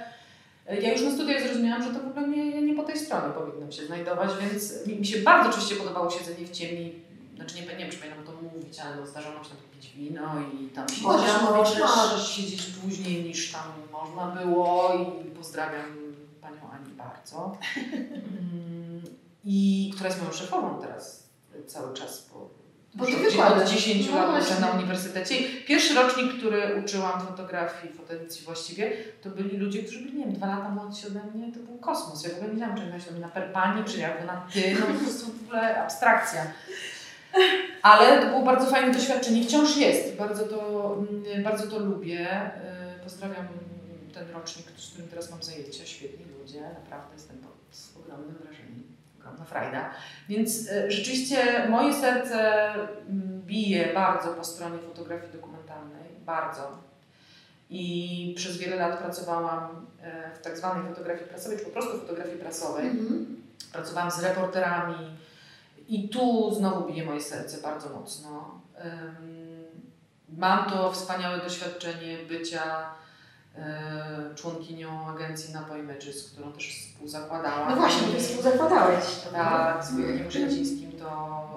e, ja już na studiach zrozumiałam, że to w ogóle nie, nie po tej stronie powinnam się znajdować, więc mi, mi się bardzo oczywiście podobało siedzenie w ciemni. Znaczy nie, nie wiem, czy powinnam to mówić, ale no, zdarzało nam się pić wino i tam siedzieć, Możesz możesz. siedzieć później niż tam można było i pozdrawiam Panią Ani bardzo. Mm, I która jest moją szefową teraz cały czas, bo Bo ty już od- wykładasz. od 10 No lat uczę na uniwersytecie. Pierwszy rocznik, który uczyłam fotografii, fotoedycji właściwie, to byli ludzie, którzy byli, nie wiem, dwa lata młodsi ode mnie, to był kosmos. Ja w ogóle nie wiedziałam, czy jechać na perpani, czy jakby na ty, no po prostu w ogóle abstrakcja. Ale to było bardzo fajne doświadczenie, wciąż jest. Bardzo to, mm, bardzo to lubię. Y, Pozdrawiam ten rocznik, z którym teraz mam zajęcia. Świetni ludzie, naprawdę jestem pod ogromnym wrażeniem. Ogromna frajda. Więc y, rzeczywiście moje serce mm, bije bardzo po stronie fotografii dokumentalnej. Bardzo. I przez wiele lat pracowałam e, w tak zwanej fotografii prasowej, czy po prostu fotografii prasowej. Mhm. Pracowałam z reporterami i tu znowu bije moje serce bardzo mocno. Mam to wspaniałe doświadczenie bycia e, członkinią agencji Napo Images, którą też współzakładałam. No właśnie, ty współzakładałeś. Tak, z Wojtkiem Brzęcińskim to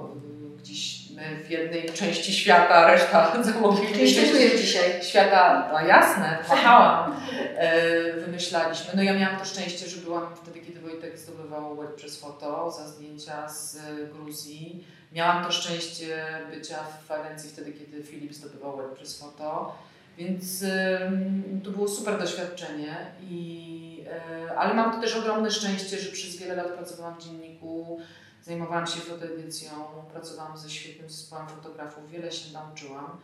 y, gdzieś my w jednej części świata, reszta załogi Czyli świętujesz dzisiaj. świata, a jasne, kochałam, e, wymyślaliśmy. No ja miałam to szczęście, że byłam wtedy, kiedy Wojtek zdobywał Web przez foto za zdjęcia z e, Gruzji. Miałam to szczęście bycia w agencji wtedy, kiedy Filip zdobywał Web przez foto. Więc to było super doświadczenie, i, e, ale mam to też ogromne szczęście, że przez wiele lat pracowałam w dzienniku, zajmowałam się fotoedycją, pracowałam ze świetnym zespołem fotografów, wiele się nauczyłam.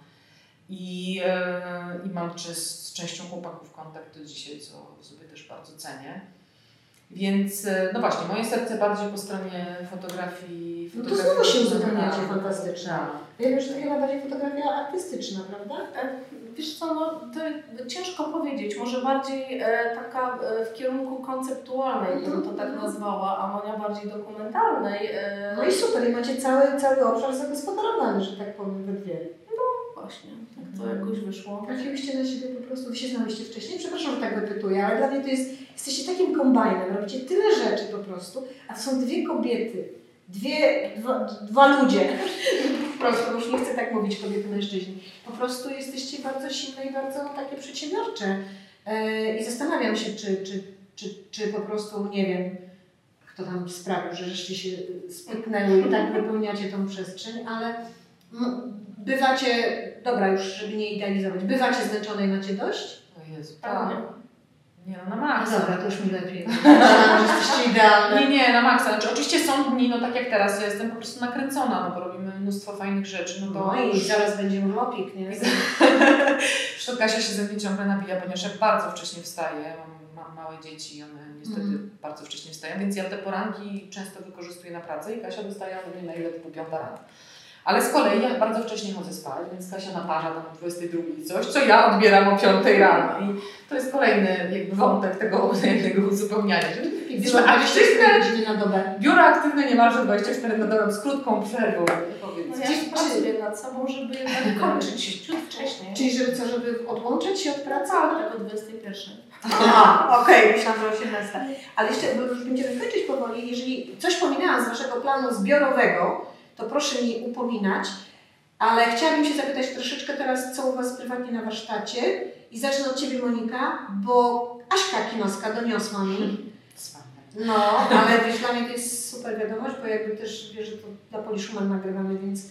I, e, i mam czy, z częścią chłopaków kontakt do dzisiaj, co sobie też bardzo cenię. Więc e, no właśnie, moje serce bardziej po stronie fotografii. No to fotografii znowu się uzupełniacie fantastycznie. Tak. Wiem, że to chyba bardziej fotografia artystyczna, prawda? Wiesz co, no to ciężko powiedzieć, może bardziej e, taka e, w kierunku konceptualnej bym to tak nazwała, a Monia bardziej dokumentalnej. E, No i super, i macie cały, cały obszar zagospodarowany, że tak powiem, we dwie. Właśnie, tak to jakoś wyszło. Trafiłyście na siebie po prostu, wy się znałyście wcześniej. Przepraszam, że tak wypytuję, ale dla mnie to jest, jesteście takim kombajnem, robicie tyle rzeczy po prostu, a to są dwie kobiety, dwie, dwa, dwa ludzie. Po prostu, już nie chcę tak mówić kobiety, mężczyźni. Po prostu jesteście bardzo silne i bardzo takie przedsiębiorcze. E, I zastanawiam się, czy, czy, czy, czy po prostu, nie wiem, kto tam sprawił, że żeście się spytnęły i tak wypełniacie tą przestrzeń, ale mm, bywacie, dobra już, żeby nie idealizować, bywacie zmęczone i macie dość? O Jezu, Pewnie. tak. Nie no, na maksa. dobra, to już mi lepiej. [LAUGHS] Myślałam, że jesteście idealne. Nie, nie, na maksa. Znaczy, oczywiście są dni, no tak jak teraz, ja jestem po prostu nakręcona, no bo robimy mnóstwo fajnych rzeczy, no to No i już... zaraz będzie urlopik, nie? [LAUGHS] Zresztą Kasia się ze mnie ciągle nabija, ponieważ ja bardzo wcześnie wstaję, mam, mam małe dzieci i one niestety Mhm. bardzo wcześnie wstają, więc ja te poranki często wykorzystuję na pracę i Kasia dostaje ode mnie na ile typu piąta rano. Ale z kolei ja bardzo wcześnie chodzę spać, więc Kasia naparza tam o 22 coś, co ja odbieram o 5 rano. I to jest kolejny jakby wątek tego wzajemnego uzupełniania. się. Biuro aktywne, godziny na dobę. biuro aktywne niemalże 24 na dobę z krótką przerwą. No Powiedz. ja Czy- pracuję nad sobą, żeby jednak kończyć ciut wcześniej. Czyli żeby co, żeby odłączyć się od pracy? Tak, o 21. Aha, okej, myślałam, że 18. Ale jeszcze, bo już będziemy kończyć powoli, jeżeli coś pominęłam z Waszego planu zbiorowego, to proszę mi upominać, ale chciałabym się zapytać troszeczkę teraz, co u Was prywatnie na warsztacie i zacznę od Ciebie Monika, bo Aśka Kinoska doniosła mi. No, ale wiesz, dla mnie to jest super wiadomość, bo jakby też wiesz, że to dla Poli Szuman nagrywamy, więc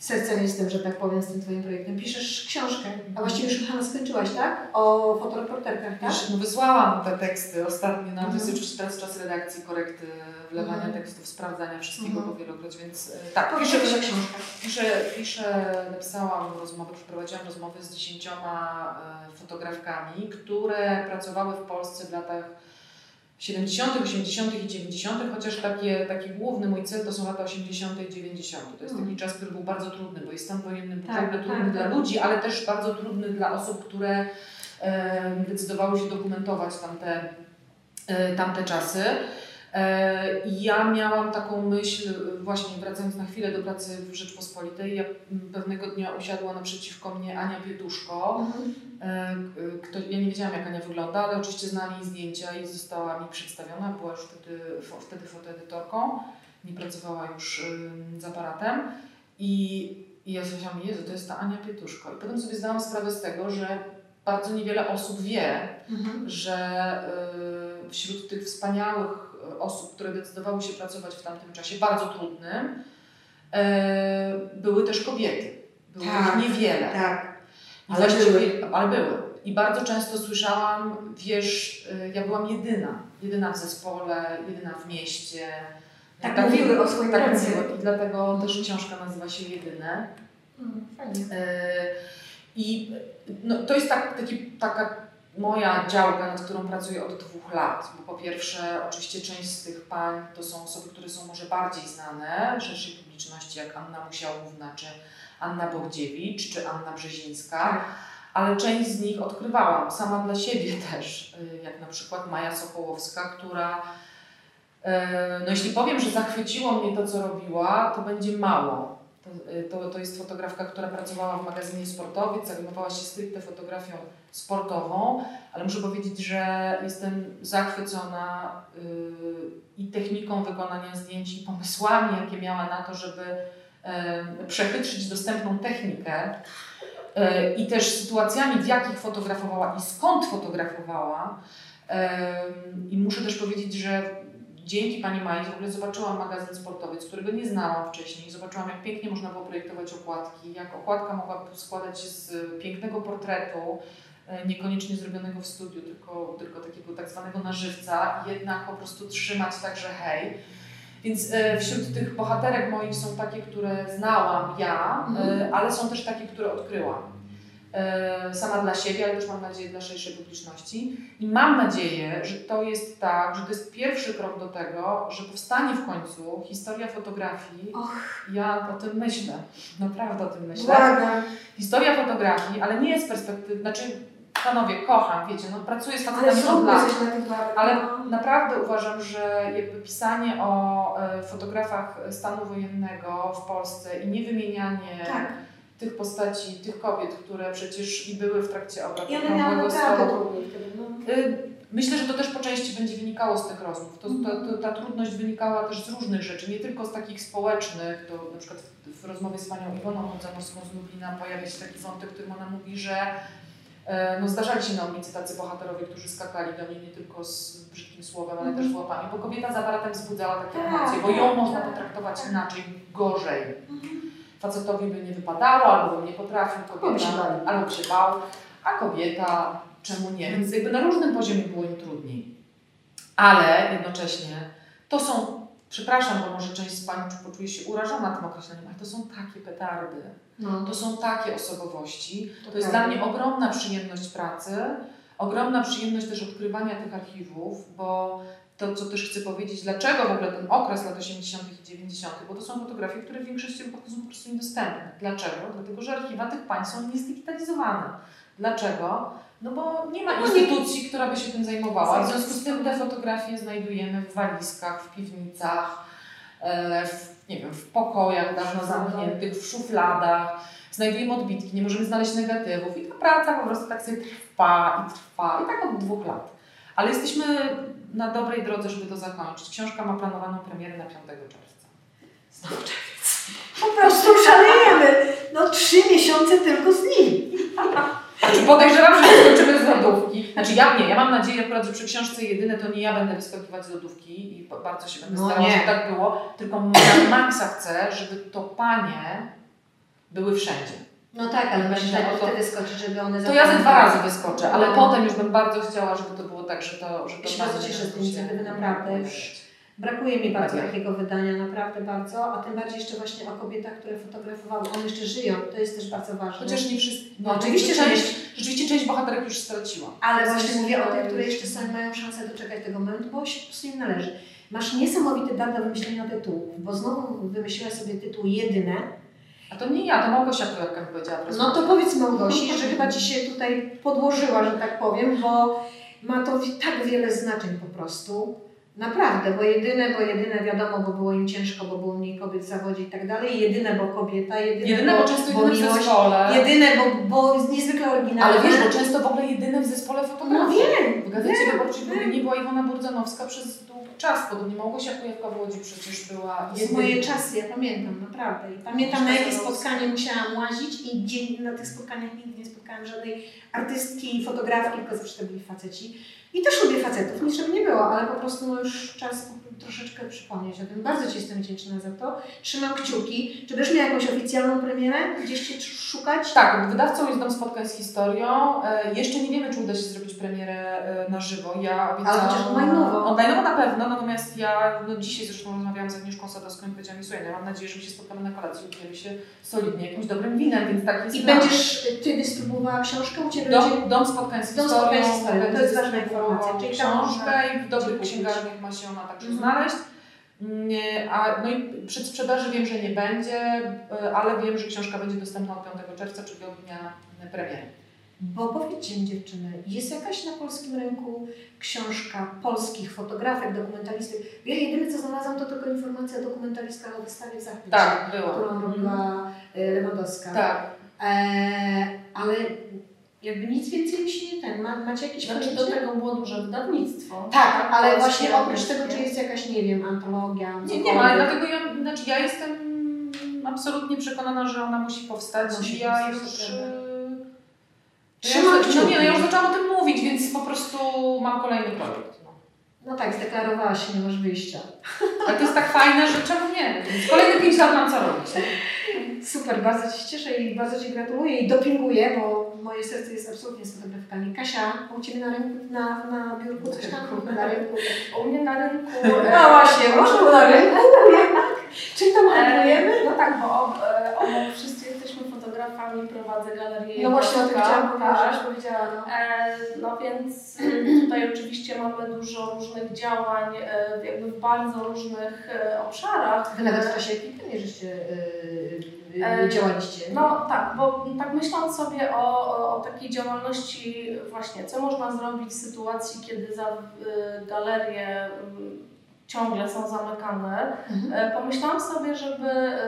sercem jestem, że tak powiem, z tym Twoim projektem. Piszesz książkę, a właściwie już chyba skończyłaś, tak? O fotoreporterkach, tak? No wysłałam te teksty ostatnio, no to jest oczywiście teraz czas redakcji, korekty, wlewania Mhm. tekstów, sprawdzania wszystkiego Mhm. po wielokroć, więc e, tak, Piszę piszę, książkę. piszę, piszę, napisałam rozmowę, przeprowadziłam rozmowy z dziesięcioma e, fotografkami, które pracowały w Polsce w latach 70., 80. i 90., chociaż takie, taki główny mój cel to są lata 80. i 90. To jest taki Mhm. czas, który był bardzo trudny, bo jest stan wojenny był Tak, tak, trudny tak. dla ludzi, ale też bardzo trudny dla osób, które e, decydowały się dokumentować tamte, e, tamte czasy. E, ja miałam taką myśl, właśnie wracając na chwilę do pracy w Rzeczpospolitej, ja pewnego dnia usiadła naprzeciwko mnie Ania Pietuszko. Mhm. E, k- Kto, ja nie wiedziałam, jak Ania wygląda, ale oczywiście znałam jej zdjęcia i została mi przedstawiona. Była już wtedy, wtedy fotoedytorką, nie pracowała już z aparatem. I, I ja sobie myślałam, Jezu, to jest ta Ania Pietuszko. I potem sobie zdałam sprawę z tego, że bardzo niewiele osób wie, Mhm. że y, wśród tych wspaniałych y, osób, które decydowały się pracować w tamtym czasie, bardzo trudnym, y, były też kobiety. Było Tak, ich niewiele. Tak. Ale były. Ale były. I bardzo często słyszałam, wiesz, y, ja byłam jedyna. Jedyna w zespole, jedyna w mieście. Tak mówiły o swoim tak. I dlatego też książka nazywa się Jedyne. Mm, Fajnie. E, I no, to jest tak, taki, taka moja działka, nad którą pracuję od dwóch lat. Bo po pierwsze, oczywiście część z tych pań to są osoby, które są może bardziej znane szerszej publiczności, jak Anna Musiałówna, czy Anna Bogdziewicz, czy Anna Brzezińska. Tak. Ale część z nich odkrywałam sama dla siebie [LAUGHS] też, y, jak na przykład Maja Sokołowska, która, e, no jeśli powiem, że zachwyciło mnie to, co robiła, to będzie mało. To, y, to, to jest fotografka, która pracowała w magazynie Sportowiec, zajmowała się stricte fotografią sportową, ale muszę powiedzieć, że jestem zachwycona y, i techniką wykonania zdjęć, i pomysłami, jakie miała na to, żeby przechytrzyć dostępną technikę e, i też sytuacjami, w jakich fotografowała i skąd fotografowała. I muszę też powiedzieć, że dzięki Pani Mai w ogóle zobaczyłam magazyn sportowiec, którego nie znałam wcześniej. Zobaczyłam, jak pięknie można było projektować okładki, jak okładka mogła składać się z pięknego portretu, e, niekoniecznie zrobionego w studiu, tylko, tylko takiego tak zwanego na żywca, jednak po prostu trzymać także hej. Więc e, wśród tych bohaterek moich są takie, które znałam ja, e, ale są też takie, które odkryłam. E, sama dla siebie, ale też mam nadzieję dla szerszej publiczności. I mam nadzieję, że to jest tak, że to jest pierwszy krok do tego, że powstanie w końcu historia fotografii. Och. Ja o tym myślę, naprawdę o tym myślę. Błagam. Historia fotografii, ale nie z perspektywy, znaczy panowie, kocham, wiecie, no pracuję z facetami od lat. Ale naprawdę uważam, że jakby pisanie o e, fotografach stanu wojennego w Polsce i nie wymienianie Tak. tych postaci, tych kobiet, które przecież i były w trakcie obrad okrągłego stołu. No. Y, Myślę, że to też po części będzie wynikało z tych rozmów. To, to, to, ta trudność wynikała też z różnych rzeczy, nie tylko z takich społecznych. To na przykład w, w rozmowie z panią Iwoną Zamorską z Lublina pojawia się taki wątek, w którym ona mówi, że e, no, zdarzali się na ulicy tacy bohaterowie, którzy skakali do niej nie tylko z brzydkim słowem, ale też z łapami, bo kobieta za aparatem wzbudzała takie Tak, emocje, bo ją tak, można tak, potraktować inaczej, gorzej. Facetowi by nie wypadało, albo by nie potrafił, kobieta, albo by się bał, a kobieta czemu nie? Więc jakby na różnym poziomie było im trudniej. Ale jednocześnie to są, przepraszam, bo może część z Pań poczuje się urażona tym określeniem, ale to są takie petardy, No. to są takie osobowości. To To jest dla mnie ogromna przyjemność pracy, ogromna przyjemność też odkrywania tych archiwów, bo to, co też chcę powiedzieć, dlaczego w ogóle ten okres lat 80. i 90., bo to są fotografie, które w większości wypadków są po prostu niedostępne. Dlaczego? Dlatego, że archiwa tych pań są niezdigitalizowane. Dlaczego? No bo nie ma instytucji, która by się tym zajmowała. W związku z tym te fotografie znajdujemy w walizkach, w piwnicach, e, w, nie wiem, w pokojach dawno zamkniętych, w szufladach. Znajdujemy odbitki, nie możemy znaleźć negatywów i ta praca po prostu tak sobie trwa i trwa i tak od dwóch lat. Ale jesteśmy na dobrej drodze, żeby to zakończyć. Książka ma planowaną premierę na 5 czerwca. Znowu czerwiec. Po prostu szalejemy. No trzy miesiące tylko z nim. [LAUGHS] Znaczy podejrzewam, że skończymy z lodówki. Znaczy ja nie, ja mam nadzieję akurat, że przy książce jedyne to nie ja będę wyskakiwać z lodówki i ba- bardzo się będę No starała, nie. żeby tak było, tylko na maksa chcę, żeby to panie były wszędzie. No tak, ale najpierw o to- wyskoczyć, żeby one To ja ze dwa razy wyskoczę, ale No. potem już bym bardzo chciała, żeby to było tak, że to... Że to się bardzo cieszę z tej się- inicjatywy, naprawdę już Brakuje mi bardzo Tak. takiego wydania, naprawdę bardzo, a tym bardziej jeszcze właśnie o kobietach, które fotografowały. One jeszcze żyją, to jest też bardzo ważne. Chociaż nie wszystkie. No, oczywiście, że część, rzeczywiście część bohaterek już straciła. Ale To właśnie mówię o tych, które jeszcze są, mają szansę doczekać tego momentu, bo się po prostu im należy. Masz niesamowity dar do wymyślenia tytułów, bo znowu wymyśliłaś sobie tytuł jedyne. A to nie ja, to Małgosia Kujawka mi powiedziała. No to powiedz Małgosi, że chyba Ci się tutaj podłożyła, że tak powiem, bo ma to tak wiele znaczeń po prostu. Naprawdę, bo jedyne, bo jedyne wiadomo, bo było im ciężko, bo było mniej kobiet w zawodzie i tak dalej. Jedyne, bo kobieta, jedyne, Jedyne, bo często jedyne w miłość, zespole. Jedyne, bo, bo jest niezwykle oryginalne. Ale wiesz, bo często w ogóle jedyne w zespole No fotografii. wiem, W gazecie wyborczej w nie była Iwona Burdzanowska przez długi czas. Podobnie Małgosia w Łodzi przecież była jedyna. moje czasy, ja pamiętam, naprawdę. I pamiętam na jakie spotkanie musiałam łazić i gdzie na tych spotkaniach nigdy nie spotkałam żadnej artystki, fotografki, tylko zawsze to byli faceci. I też lubię facetów, nic żeby nie było, ale po prostu no już czas troszeczkę przypomnieć o tym. Bardzo Ci jestem wdzięczna za to. Trzymam kciuki. Czy będziesz miała jakąś oficjalną premierę? Gdzieś Cię szukać? Tak, wydawcą jest Dom Spotkań z Historią. E, jeszcze nie wiemy, czy uda się zrobić premierę e, na żywo. Ja obiecałam... chociaż online'owo. Online'owo na pewno, natomiast ja no, dzisiaj zresztą rozmawiałam z Agnieszką Sadowską i powiedziałam słuchaj, no, ja mam nadzieję, że my się spotkamy na kolacji, upijemy się solidnie jakimś dobrym winem, więc tak jest I plan. będziesz Ty dystrybuowała książkę u Ciebie? będzie- Dom, dom Spotkań z Dom Historią. Spotkań z Historią, to jest ważna informacja, czyli książkę i w dobrych księgarniach ma się ona także Mhm. Znaleźć. Nie, a, no i przed sprzedaży wiem, że nie będzie, e, ale wiem, że książka będzie dostępna od 5 czerwca, czyli od dnia premiery. Bo powiedzcie mi dziewczyny, jest jakaś na polskim rynku książka polskich fotografek, dokumentalistek? Ja jedyne co znalazłam to tylko informacja o dokumentalistkach o wystawie w Zachwycie, Tak, było. którą robiła e, Lewandowska. Tak. E, ale jakby nic więcej mi się nie ten. Ma, macie jakieś Znaczy do tego było duże wydawnictwo. Tak, ale polskie, właśnie oprócz tego, czy jest jakaś, nie wiem, antologia, Nie, nie ma, ale dlatego ja, znaczy ja jestem absolutnie przekonana, że ona musi powstać Musi ja już... e, Trzymam ja no nie, no ja już zaczęłam o tym mówić, więc po prostu mam kolejny projekt. No. Tak, zdeklarowałaś się, nie masz wyjścia. [LAUGHS] Ale to jest tak fajne, że czemu nie? Kolejne 5 lat mam co robić. nie? Super, bardzo Ci się cieszę i bardzo Ci gratuluję i dopinguję, bo moje serce jest absolutnie z fotografkami. Kasia, u Ciebie na rynku, na, na biurku coś tam? Na rynku. U mnie na rynku. [LAUGHS] No właśnie, może na rynku. [LAUGHS] Czym tam E, handlujemy? No tak, bo e, obok wszyscy fotografami, prowadzę galerię. No właśnie o tym chciałam powiedzieć, tak. powiedziała. No. E, No więc [CLEARS THROAT] tutaj oczywiście mamy dużo różnych działań e, jakby w bardzo różnych e, obszarach. Wy nawet w E, czasie epidemii żeście yy, yy, E, działaliście. No tak, bo tak myśląc sobie o, o, o takiej działalności właśnie, co można zrobić w sytuacji, kiedy za galerie y, ciągle są zamykane, Mhm. E, Pomyślałam sobie, żeby e,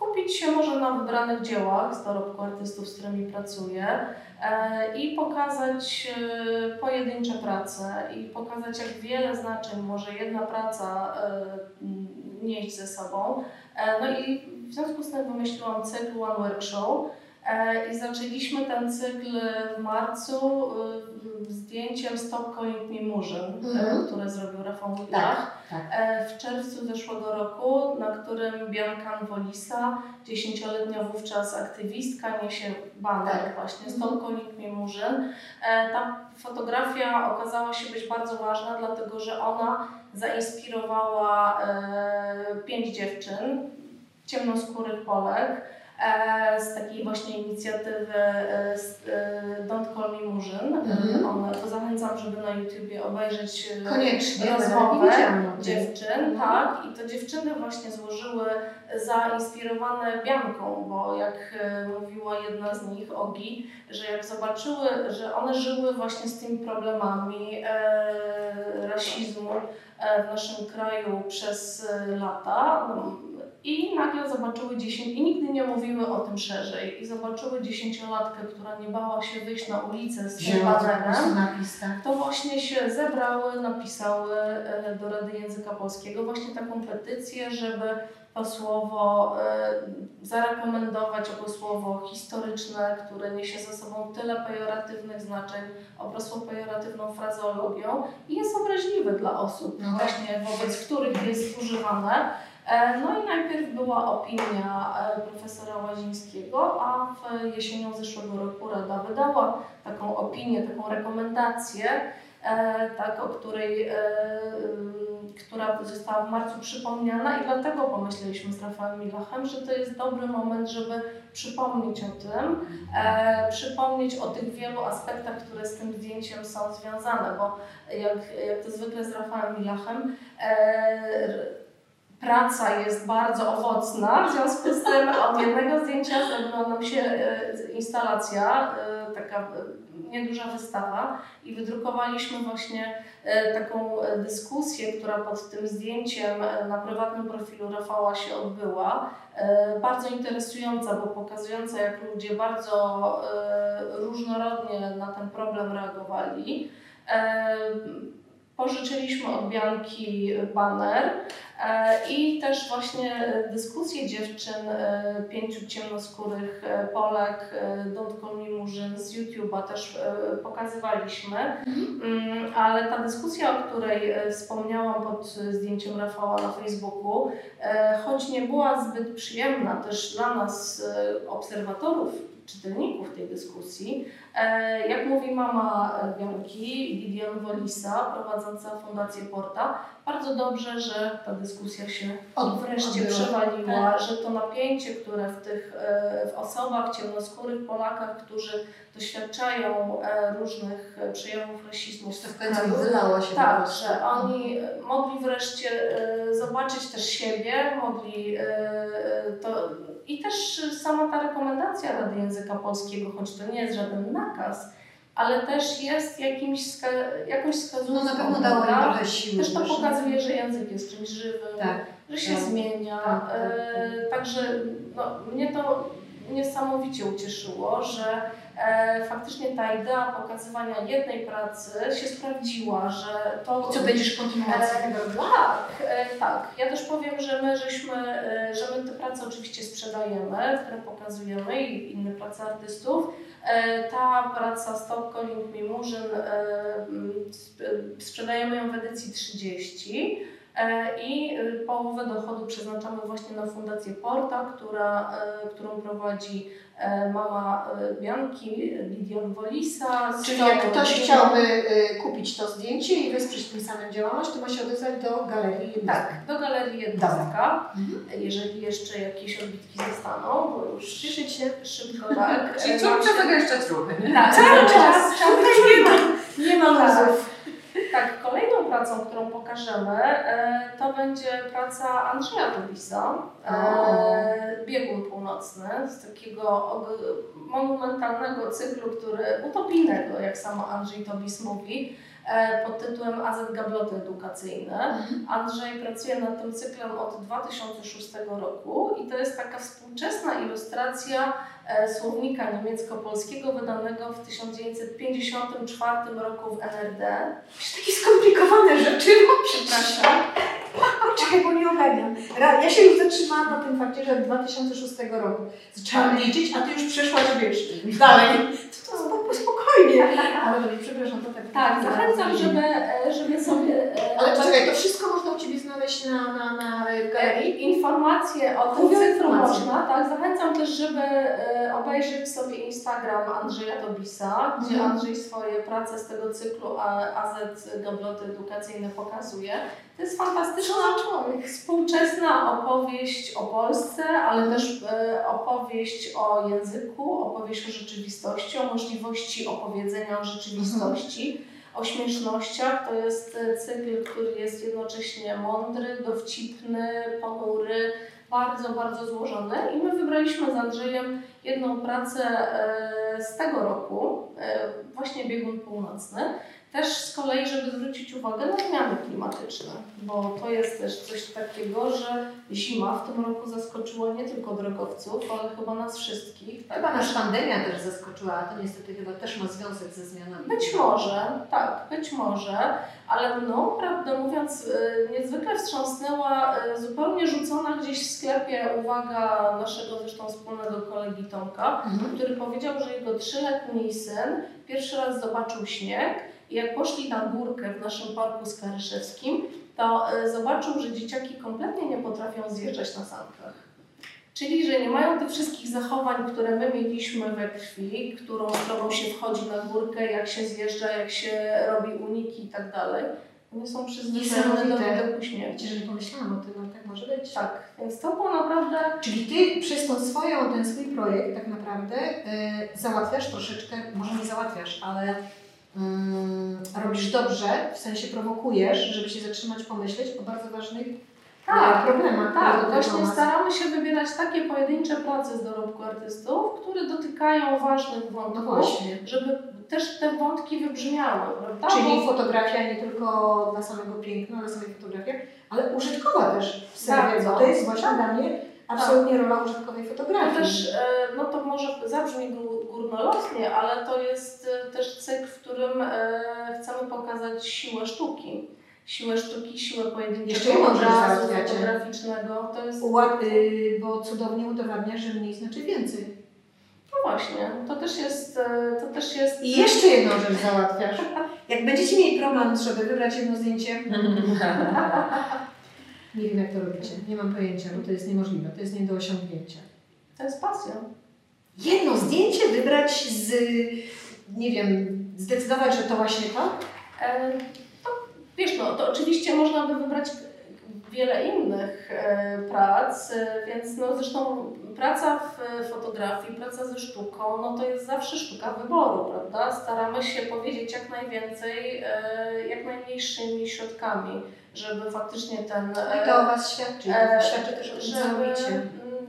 skupić się może na wybranych dziełach z dorobku artystów, z którymi pracuję e, i pokazać e, pojedyncze prace i pokazać, jak wiele znaczeń może jedna praca e, nieść ze sobą. No i w związku z tym wymyśliłam cykl One Work Show. E, I zaczęliśmy ten cykl w marcu e, zdjęciem Stop Calling Me Murzyn, Mhm. e, które zrobił Rafał Wójtak. Tak, tak. E, W czerwcu zeszłego roku, na którym Bianka Wolisa, dziesięcioletnia wówczas aktywistka, niesie baner Tak. właśnie Mhm. Stop Calling Me Murzyn. E, Ta fotografia okazała się być bardzo ważna, dlatego że ona zainspirowała e, pięć dziewczyn, ciemnoskórych Polek, e, z takiej właśnie inicjatywy e, z, e, Don't Call Me Murzyn. Mhm. To zachęcam, żeby na YouTubie obejrzeć e, Koniecznie, rozmowę dziewczyn, Mhm. tak. I to dziewczyny właśnie złożyły zainspirowane Bianką, bo jak e, mówiła jedna z nich, Ogi, że jak zobaczyły, że one żyły właśnie z tymi problemami e, rasizmu e, w naszym kraju przez e, lata, no, I nagle zobaczyły 10, i nigdy nie mówiły o tym szerzej, i zobaczyły dziesięciolatkę, która nie bała się wyjść na ulicę z tym banerem tak? to właśnie się zebrały, napisały e, do Rady Języka Polskiego właśnie taką petycję, żeby to słowo e, zarekomendować jako słowo historyczne, które niesie ze sobą tyle pejoratywnych znaczeń, obrosło pejoratywną frazeologią i jest obraźliwe dla osób No właśnie wobec których jest używane. E, No i najpierw była opinia e, profesora Łazińskiego, a w jesienią zeszłego roku Rada wydała taką opinię, taką rekomendację, e, tak, o której, która została w marcu przypomniana i dlatego pomyśleliśmy z Rafałem Milachem, że to jest dobry moment, żeby przypomnieć o tym, przypomnieć o tych wielu aspektach, które z tym zdjęciem są związane, bo jak, jak to zwykle z Rafałem Milachem, praca jest bardzo owocna, w związku z tym od jednego zdjęcia zrobiła nam się e, instalacja, e, taka e, nieduża wystawa i wydrukowaliśmy właśnie taką dyskusję, która pod tym zdjęciem na prywatnym profilu Rafała się odbyła. Bardzo interesująca, bo pokazująca jak ludzie bardzo różnorodnie na ten problem reagowali. Pożyczyliśmy od Bianki baner e, i też właśnie dyskusje dziewczyn, e, pięciu ciemnoskórych e, Polek, Don't Call Me Murzyn z YouTube'a też pokazywaliśmy, Mm, ale ta dyskusja, o której wspomniałam pod zdjęciem Rafała na Facebooku, choć nie była zbyt przyjemna też dla nas, obserwatorów, czytelników tej dyskusji, e, jak mówi mama Bianki, Lidian Wolisa, prowadząca Fundację Porta, bardzo dobrze, że ta dyskusja się wreszcie przewaliła, że to napięcie, które w tych e, w osobach ciemnoskórych Polakach, którzy doświadczają e, różnych przejawów rasizmu w kraju, wylało się tak, że oni mogli wreszcie zobaczyć też siebie, mogli to i też sama ta rekomendacja Rady Języka Polskiego, choć to nie jest żaden nakaz, ale też jest jakimś wska- jakąś wskazówką. No na pewno dało im trochę siły. Też to pokazuje, że język jest czymś żywym, Tak. że się Tak. zmienia. Tak, tak, E, także no, mnie to niesamowicie ucieszyło, że e, faktycznie ta idea pokazywania jednej pracy się sprawdziła, że to... I co będziesz kontynuacją E, tak, e, tak. Ja też powiem, że my żeśmy, e, że my te prace oczywiście sprzedajemy, które pokazujemy i inne prace artystów. E, Ta praca Stop Calling Me Murzyn e, sprzedajemy ją w edycji 30 e, i e, połowę dochodu przeznaczamy właśnie na Fundację Porta, która, e, którą prowadzi e, mama e, Bianki, Lidion Wolisa. Czyli jak ktoś chciałby y, kupić to zdjęcie i wesprzeć tym samym działalność, to ma się odezwać do galerii jednostka. Tak, do galerii jednostka. Mhm. Jeżeli jeszcze jakieś odbitki zostaną, bo już Cieszyć się. szybko tak. [LAUGHS] Czyli e, się- zagęszczać ruchy, nie? Tak, Cały cały czas. czas. Cały Nie ma, nie ma Tak. luzów. Tak, kolejną pracą, którą pokażemy, e, to będzie praca Andrzeja Tobisa, e, Biegun Północny, z takiego monumentalnego cyklu, który, utopijnego, jak sam Andrzej Tobis mówi, pod tytułem AZ Gabloty Edukacyjne. Andrzej pracuje nad tym cyklem od 2006 roku i to jest taka współczesna ilustracja e, słownika niemiecko-polskiego wydanego w 1954 roku w NRD. Już takie skomplikowane rzeczy. Przepraszam. Czekaj, bo nie ogarniam. Ja się już zatrzymałam na tym fakcie, że od 2006 roku zaczęłam liczyć, a ty już przeszłaś, wiesz, dalej. To, to spoko- spokojnie. Ale dobrze, przepraszam, to tak. Tak, zachęcam, żeby, e, żeby sobie. e, Ale czekaj, to wszystko można u Ciebie znaleźć na, na, na w galerii? E, Informacje o tym cyklu można, tak. Zachęcam też, żeby e, obejrzeć sobie Instagram Andrzeja Tobisa, gdzie Mhm. Andrzej swoje prace z tego cyklu AZ Gabloty Edukacyjne pokazuje. To jest fantastyczna człowiek. współczesna opowieść o Polsce, ale też e, opowieść o języku, opowieść o rzeczywistości, o możliwości opowiedzenia o rzeczywistości, o śmiesznościach. To jest e, cykl, który jest jednocześnie mądry, dowcipny, ponury, bardzo, bardzo złożony. I my wybraliśmy z Andrzejem jedną pracę e, z tego roku, e, właśnie Biegun Północny. Też z kolei, żeby zwrócić uwagę na zmiany klimatyczne, bo to jest też coś takiego, że zima w tym roku zaskoczyła nie tylko drogowców, ale chyba nas wszystkich. Tak? Chyba nas pandemia też zaskoczyła, a to niestety chyba też ma związek ze zmianami. Być może, tak, być może, ale no, prawdę mówiąc, y, niezwykle wstrząsnęła y, zupełnie rzucona gdzieś w sklepie uwaga naszego zresztą wspólnego kolegi Tomka, Mhm. który powiedział, że jego trzyletni syn pierwszy raz zobaczył śnieg i jak poszli na górkę w naszym parku skaryszewskim, to y, zobaczył, że dzieciaki kompletnie nie potrafią zjeżdżać na sankach. Czyli, że nie mają tych wszystkich zachowań, które my mieliśmy we krwi, którą sprawą się wchodzi na górkę, jak się zjeżdża, jak się robi uniki i tak dalej. One są przyzwyczajone do widoku. Wiecie, że nie pomyślałam o tym, ale tak może być. Tak, więc to było naprawdę Czyli ty przez tą swoją, ten swój projekt tak naprawdę y, załatwiasz troszeczkę, może nie załatwiasz, ale mm, robisz dobrze, w sensie prowokujesz, żeby się zatrzymać, pomyśleć o bardzo ważnych Tak, e, problemach. Tak, dotyczą właśnie staramy się wybierać takie pojedyncze prace z dorobku artystów, które dotykają ważnych No wątków, właśnie. żeby też te wątki wybrzmiały, prawda? Czyli fotografia nie tylko dla samego piękna, dla samej fotografii, ale użytkowa też w serwie, Bardzo. bo to jest właśnie dla mnie absolutnie rola użytkowej to fotografii. też, e, no to może zabrzmi górnolotnie, ale to jest e, też cykl, w którym e, chcemy pokazać siłę sztuki. Siłę sztuki, siłę Jeszcze pojedynczego obrazu fotograficznego. To jest Uła- y, bo cudownie udowadnia, że mniej znaczy więcej. no właśnie, to też jest, e, to też jest I jeszcze jedną rzecz załatwiasz. Jak będziecie mieli problem, żeby wybrać jedno zdjęcie, [LAUGHS] nie wiem jak to robicie, nie mam pojęcia, bo to jest niemożliwe, to jest nie do osiągnięcia. to jest pasja. Jedno zdjęcie wybrać z, nie wiem, zdecydować, że to właśnie to? E, To, wiesz, no to oczywiście można by wybrać wiele innych e, prac, e, więc no zresztą praca w e, fotografii, praca ze sztuką, no to jest zawsze sztuka wyboru, prawda? Staramy się powiedzieć jak najwięcej, e, jak najmniejszymi środkami, żeby faktycznie ten... I to o Was świadczy, e, to świadczy też o żeby,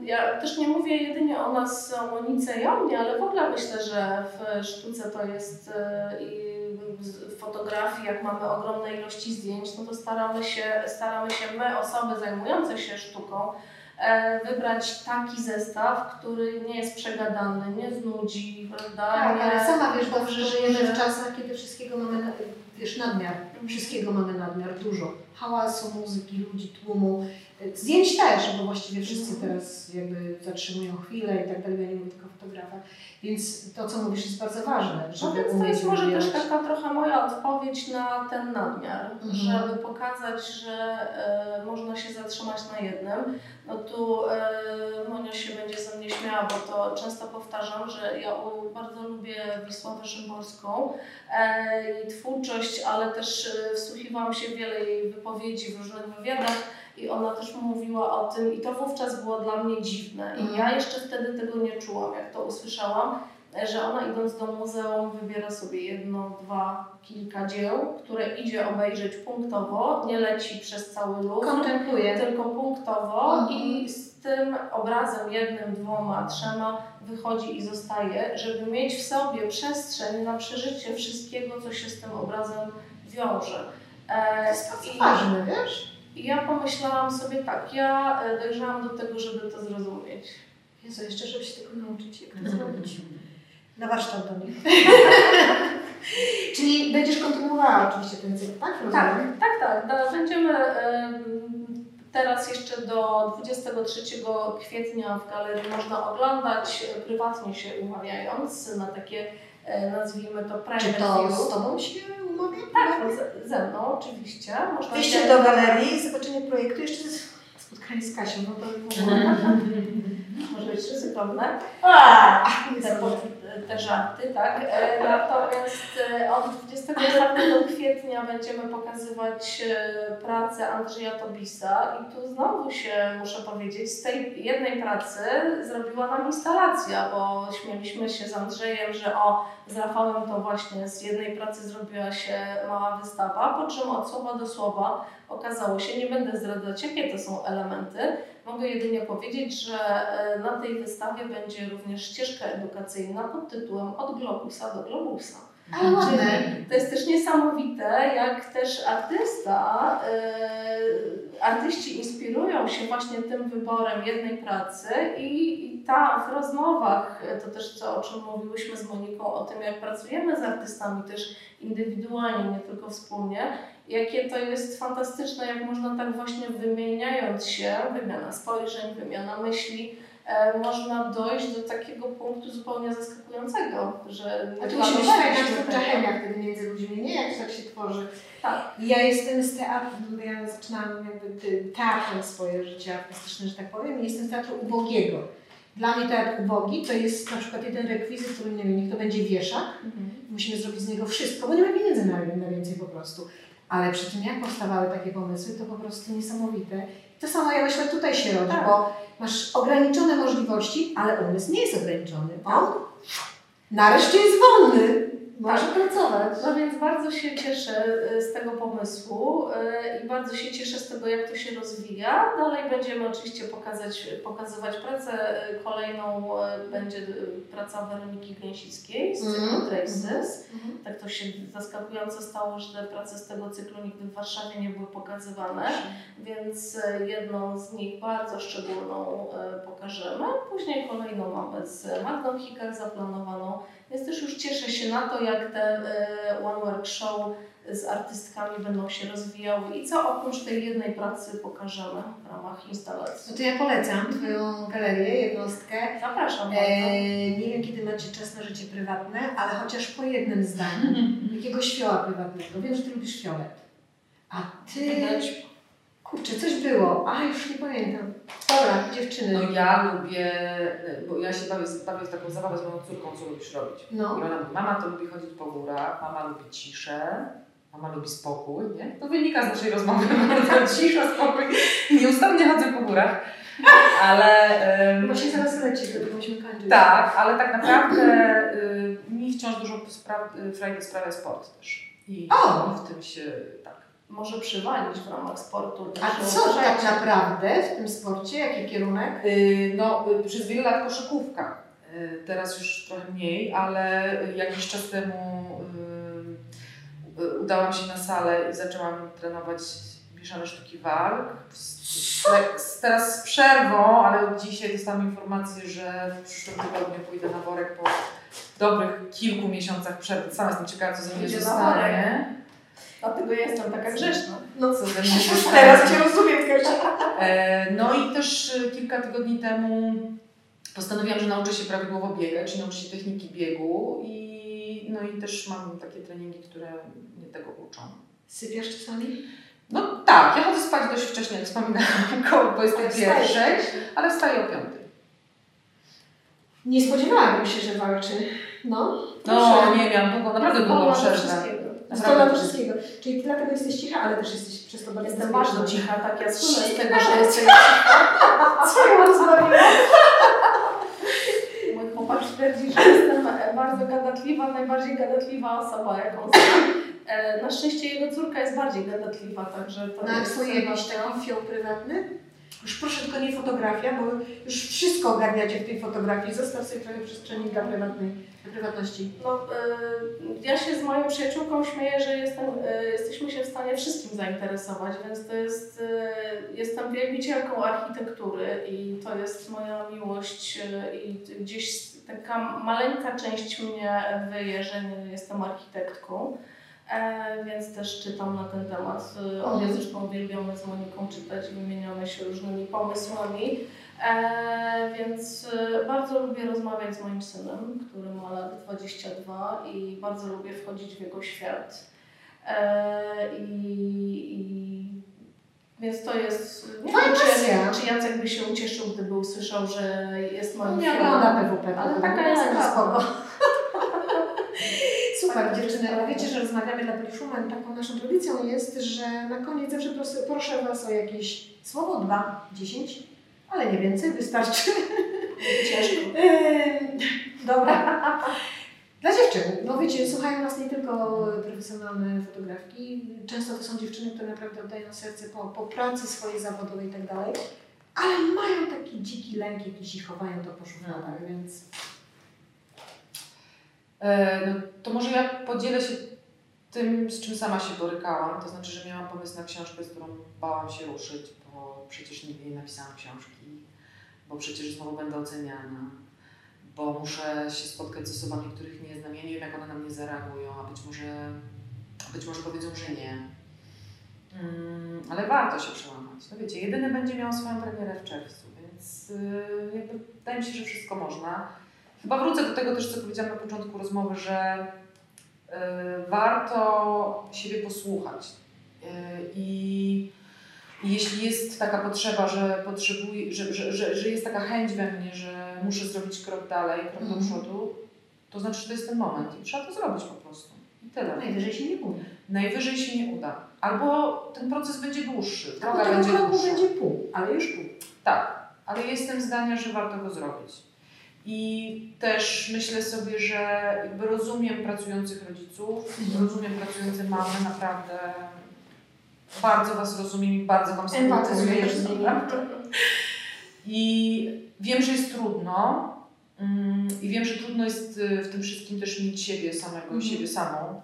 ja też nie mówię jedynie o nas, o Monice i o mnie, ale w ogóle myślę, że w sztuce to jest e, i w fotografii, jak mamy ogromne ilości zdjęć, no to staramy się, staramy się my, osoby zajmujące się sztuką, e, wybrać taki zestaw, który nie jest przegadany, nie znudzi, prawda? Tak, nie, ale sama wiesz dobrze, że żyjemy w czasach, kiedy wszystkiego mamy, na- wiesz, nadmiar. Wszystkiego mamy nadmiar, dużo. Hałasu, muzyki, ludzi, tłumu. Zdjęć też, bo właściwie wszyscy teraz jakby zatrzymują chwilę i tak dalej, ja nie mówię tylko o fotografach. Więc to, co mówisz, jest bardzo ważne, No więc to jest może też taka trochę moja odpowiedź na ten nadmiar, Mhm. żeby pokazać, że e, można się zatrzymać na jednym. No tu e, Monia się będzie ze mnie śmiała, bo to często powtarzam, że ja u, bardzo lubię Wisławę Szymborską, e, jej twórczość, ale też wsłuchiwałam się w wiele jej wypowiedzi w różnych wywiadach i ona też mówiła o tym i to wówczas było dla mnie dziwne i Mhm. ja jeszcze wtedy tego nie czułam, jak to usłyszałam że ona idąc do muzeum wybiera sobie jedno, dwa, kilka dzieł, które idzie obejrzeć punktowo, nie leci przez cały luz, Kontempluję. tylko punktowo Mhm. i z tym obrazem jednym, dwoma, trzema wychodzi i zostaje, żeby mieć w sobie przestrzeń na przeżycie wszystkiego, co się z tym obrazem wiąże. E, To jest bardzo ważne, wiesz? I ja pomyślałam sobie tak, ja e, dojrzałam do tego, żeby to zrozumieć. Jezu, jeszcze żeby się tego nauczyć, jak to zrobić. Na warsztat do nich. [LAUGHS] [LAUGHS] Czyli będziesz kontynuowała oczywiście ten cykl, tak? Tak, Rozumiem? tak, tak. Da, będziemy em, teraz jeszcze do 23 kwietnia w galerii można oglądać, prywatnie się umawiając na takie, nazwijmy to Czy private to view. z Tobą się umawia? Tak, ze, ze mną oczywiście. Można Wyjście do galerii, zobaczenie projektu, jeszcze spotkanie z Kasią, no to w ogóle. [LAUGHS] Może być ryzykowne. A, te, te żarty, tak. E, Natomiast e, od 24 kwietnia będziemy pokazywać e, pracę Andrzeja Tobisa i tu znowu się muszę powiedzieć, z tej jednej pracy zrobiła nam instalacja, bo śmieliśmy się z Andrzejem, że o, z Rafałem to właśnie z jednej pracy zrobiła się mała wystawa, po czym od słowa do słowa okazało się, nie będę zdradzać jakie to są elementy, Mogę jedynie powiedzieć, że e, na tej wystawie będzie również ścieżka edukacyjna pod tytułem Od globusa do globusa. Ale ładne. To jest też niesamowite, jak też artysta, yy, artyści inspirują się właśnie tym wyborem jednej pracy i, i ta w rozmowach, to też co, o czym mówiłyśmy z Moniką, o tym jak pracujemy z artystami też indywidualnie, nie tylko wspólnie, jakie to jest fantastyczne, jak można tak właśnie wymieniając się, wymiana spojrzeń, wymiana myśli, e, można dojść do takiego punktu zupełnie zaskakującego, że A nie tu musi być tego. chemia wtedy między ludźmi, nie? Jak tak się tworzy. Tak. Ja jestem z teatru, ja zaczynałam jakby teatrem swoje życie artystyczne, że tak powiem, i jestem z teatru ubogiego. Dla mnie teatr ubogi to jest na przykład jeden rekwizyt, który nie wiem, niech to będzie wieszak, Mhm. musimy zrobić z niego wszystko, bo nie ma pieniędzy na, na więcej po prostu. Ale przy tym jak powstawały takie pomysły, to po prostu niesamowite. To samo ja myślę tutaj się rodzi, Tak. bo masz ograniczone możliwości, ale umysł nie jest ograniczony. On nareszcie jest wolny. Może pracować. No więc bardzo się cieszę y, z tego pomysłu y, i bardzo się cieszę z tego, jak to się rozwija. Dalej będziemy oczywiście pokazać, pokazywać pracę. Y, Kolejną będzie praca Weroniki Gęsickiej z cyklu Mhm. Traces. Tak to się zaskakująco stało, że te prace z tego cyklu nigdy w Warszawie nie były pokazywane, więc jedną z nich bardzo szczególną pokażemy. Później kolejną mamy z Magdą Hikar zaplanowaną, więc też już cieszę się na to, jak te e, One Work Show z artystkami będą się rozwijały i co oprócz tej jednej pracy pokażemy w ramach instalacji. No to ja polecam Twoją galerię, jednostkę. Zapraszam bardzo. Eee, nie wiem, kiedy macie czas na życie prywatne, ale chociaż po jednym zdaniu [LAUGHS] jakiegoś fioła prywatnego. Wiem, że Ty lubisz fiolet. A Ty... Kurczę, coś było. A, już nie pamiętam. Dobra, dziewczyny. No ja lubię, bo ja się bawię, bawię w taką zabawę z moją córką, co lubisz robić. No. I ona mówi, mama to lubi chodzić po górach, mama lubi ciszę, mama lubi spokój, nie? To wynika z naszej rozmowy, [LAUGHS] bardzo cisza, spokój. Nieustannie chodzę po górach, ale... em, Właśnie zaraz leci, to musimy kończyć. tak, ale tak naprawdę y, mi wciąż dużo spra- y, frajdy sprawia sport też. I, O! W tym się, tak. Może przywalić w ramach sportu. A co tak uważajcie. naprawdę w tym sporcie? Jaki kierunek? Y, No, y, przez wiele lat koszykówka. Y, Teraz już trochę mniej, ale jakiś czas temu y, y, udałam się na salę i zaczęłam trenować mieszane sztuki walk. Z- z- Teraz z przerwą, ale dzisiaj dostałam informację, że w przyszłym tygodniu pójdę na worek po dobrych kilku miesiącach przerwy. Sama jestem ciekawa, co ze mnie zostanie. Dlatego jestem taka grzeczna. No Co [LAUGHS] ze mnie. Teraz Cię rozumiem. E, No i też e, kilka tygodni temu postanowiłam, że nauczę się prawidłowo biegać, czyli nauczę się techniki biegu i, no i też mam takie treningi, które mnie tego uczą. Sypiasz czasami? No tak, ja chodzę spać dość wcześnie, jak wspominałam, koło 21, Wstajesz. ale wstaję o 5. Nie spodziewałabym się, że walczy. No. No nie, miałam długo, naprawdę długą przerwę. Zdolna do wszystkiego. Czyli Ty dlatego jesteś cicha, ale też jesteś przez to bardzo Jestem bardzo cicha, tak ja słyszę z tego, że jestem cicha. [LAUGHS] Co ja rozmawiam? Mój chłopak twierdzi, że jestem e, bardzo gadatliwa, najbardziej gadatliwa osoba, jaką znam. E, Na szczęście jego córka jest bardziej gadatliwa, także to Na jest Twój jakiś sympatia. taki prywatny? Już proszę tylko nie fotografia, bo już wszystko ogarniacie w tej fotografii. Zostaw sobie trochę przestrzeni dla prywatnej, prywatności. No, e, ja się z moją przyjaciółką śmieję, że jestem, e, jesteśmy się w stanie wszystkim zainteresować, więc to jest, e, jestem wielbicielką architektury i to jest moja miłość i gdzieś taka maleńka część mnie wyje, że nie jestem architektką. E, więc też czytam na ten temat. Obie Mhm. zresztą uwielbiamy z Moniką czytać, wymieniamy się różnymi pomysłami. E, więc e, bardzo lubię rozmawiać z moim synem, który ma lat 22 i bardzo lubię wchodzić w jego świat. E, i, i, więc to jest. Nie wiem, czy, czy Jacek by się ucieszył, gdyby usłyszał, że jest moim Nie filmem. ogląda PWP. Ale taka jest spoko. [LAUGHS] Super dziewczyny, ale tak. wiecie, że rozmawiamy dla Schumann. Taką naszą tradycją jest, że na koniec zawsze proszę, proszę Was o jakieś słowo, dwa, dziesięć, ale nie więcej, wystarczy. Ciężko. [LAUGHS] Dobra. Dla dziewczyn, no wiecie, słuchają nas nie tylko profesjonalne fotografki, często to są dziewczyny, które naprawdę oddają serce po, po pracy swojej zawodowej i tak dalej, ale mają taki dziki lęk jakiś i chowają to po szufladach, więc E, no, to może ja podzielę się tym, z czym sama się borykałam. To znaczy, że miałam pomysł na książkę, z którą bałam się ruszyć, bo przecież nigdy nie napisałam książki, bo przecież znowu będę oceniana, bo muszę się spotkać z osobami, których nie znam. Ja nie wiem, jak one na mnie zareagują, a być może, być może powiedzą, że nie. Mm, ale warto się przełamać. No wiecie, jedyny będzie miał swoją premierę w czerwcu, więc yy, jakby wydaje mi się, że wszystko można. Chyba wrócę do tego też, co powiedziałam na początku rozmowy, że yy, warto siebie posłuchać. Yy, I jeśli jest taka potrzeba, że potrzebuję, że, że, że, że jest taka chęć we mnie, że muszę zrobić krok dalej, krok do Mhm. przodu, to znaczy, że to jest ten moment i trzeba to zrobić po prostu. I tyle. Najwyżej się nie uda. Najwyżej się nie uda. Albo ten proces będzie dłuższy, droga będzie dłuższa. będzie pół, ale już pół. Tak, ale jestem zdania, że warto go zrobić. I też myślę sobie, że jakby rozumiem pracujących rodziców, Mhm. rozumiem pracujące mamy, naprawdę bardzo Was rozumiem i bardzo Wam nimi. I wiem, że jest trudno. mm, I wiem, że trudno jest y, w tym wszystkim też mieć siebie samego, Mhm. siebie samą.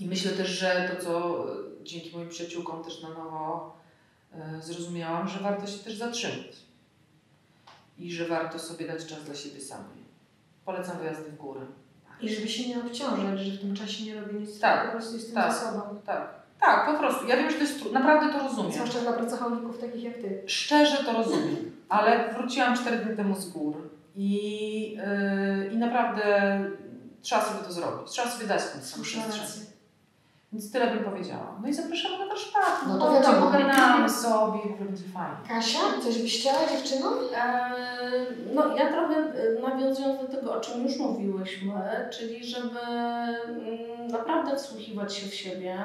I myślę też, że to, co dzięki moim przyjaciółkom też na nowo y, zrozumiałam, że warto się też zatrzymać. I że warto sobie dać czas dla siebie samej. Polecam wyjazdy w górę. I żeby się nie obciążać, że w tym czasie nie robię nic, Tak, po prostu jestem tak. ze sobą. Tak, tak, po prostu. Ja wiem, że to jest trudne. Naprawdę to rozumiem. Zwłaszcza dla pracowników takich jak Ty. Szczerze to rozumiem, ale wróciłam 4 dni temu z gór i, yy, i naprawdę trzeba sobie to zrobić. Trzeba sobie dać ten sam przestrzeń. Więc tyle bym powiedziała. No i zapraszamy na warsztat. No No to to wiadomo. pogadamy sobie, w ogóle będzie fajnie. Kasia, coś byś chciała dziewczynom? Eee, No ja trochę e, nawiązując do tego, o czym już mówiłyśmy, czyli żeby mm, naprawdę wsłuchiwać się w siebie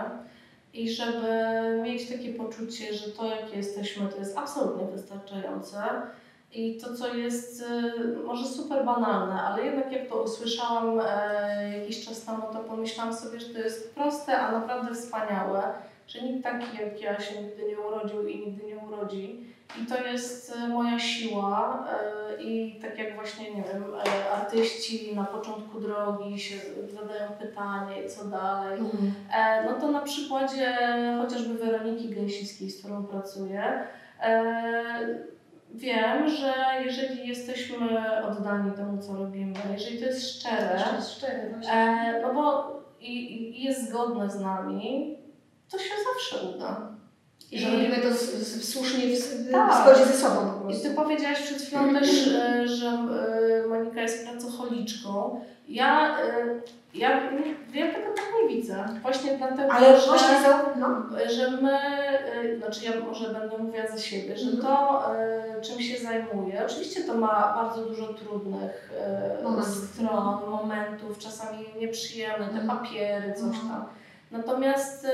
i żeby mieć takie poczucie, że to jak jesteśmy to jest absolutnie wystarczające i to co jest e, może super banalne, ale jednak jak to usłyszałam e, jakiś czas temu, to pomyślałam sobie, że to jest proste, a naprawdę wspaniałe, że nikt taki jak ja się nigdy nie urodził i nigdy nie urodzi. I to jest e, moja siła e, i tak jak właśnie, nie wiem, e, artyści na początku drogi się zadają pytanie, co dalej, e, no to na przykładzie chociażby Weroniki Gęsickiej, z którą pracuję, wiem, że jeżeli jesteśmy oddani temu, co robimy, jeżeli to jest szczere, To jest szczery właśnie. e, no bo i, i jest zgodne z nami, to się zawsze uda. I że robimy to z, z, słusznie w, Tak. w zgodzie ze sobą po I. Ty powiedziałaś przed chwilą [CLEARS THROAT] też, e, że e, Monika jest pracocholiczką. Ja, e, ja, ja tego tak nie widzę. Właśnie dlatego, Ale że, właśnie za, no, że my, znaczy ja może będę mówiła za siebie, że Mhm. to, czym się zajmuję, oczywiście to ma bardzo dużo trudnych Momentów. stron, momentów, czasami nieprzyjemne, te Mhm. papiery, coś Mhm. tam. Natomiast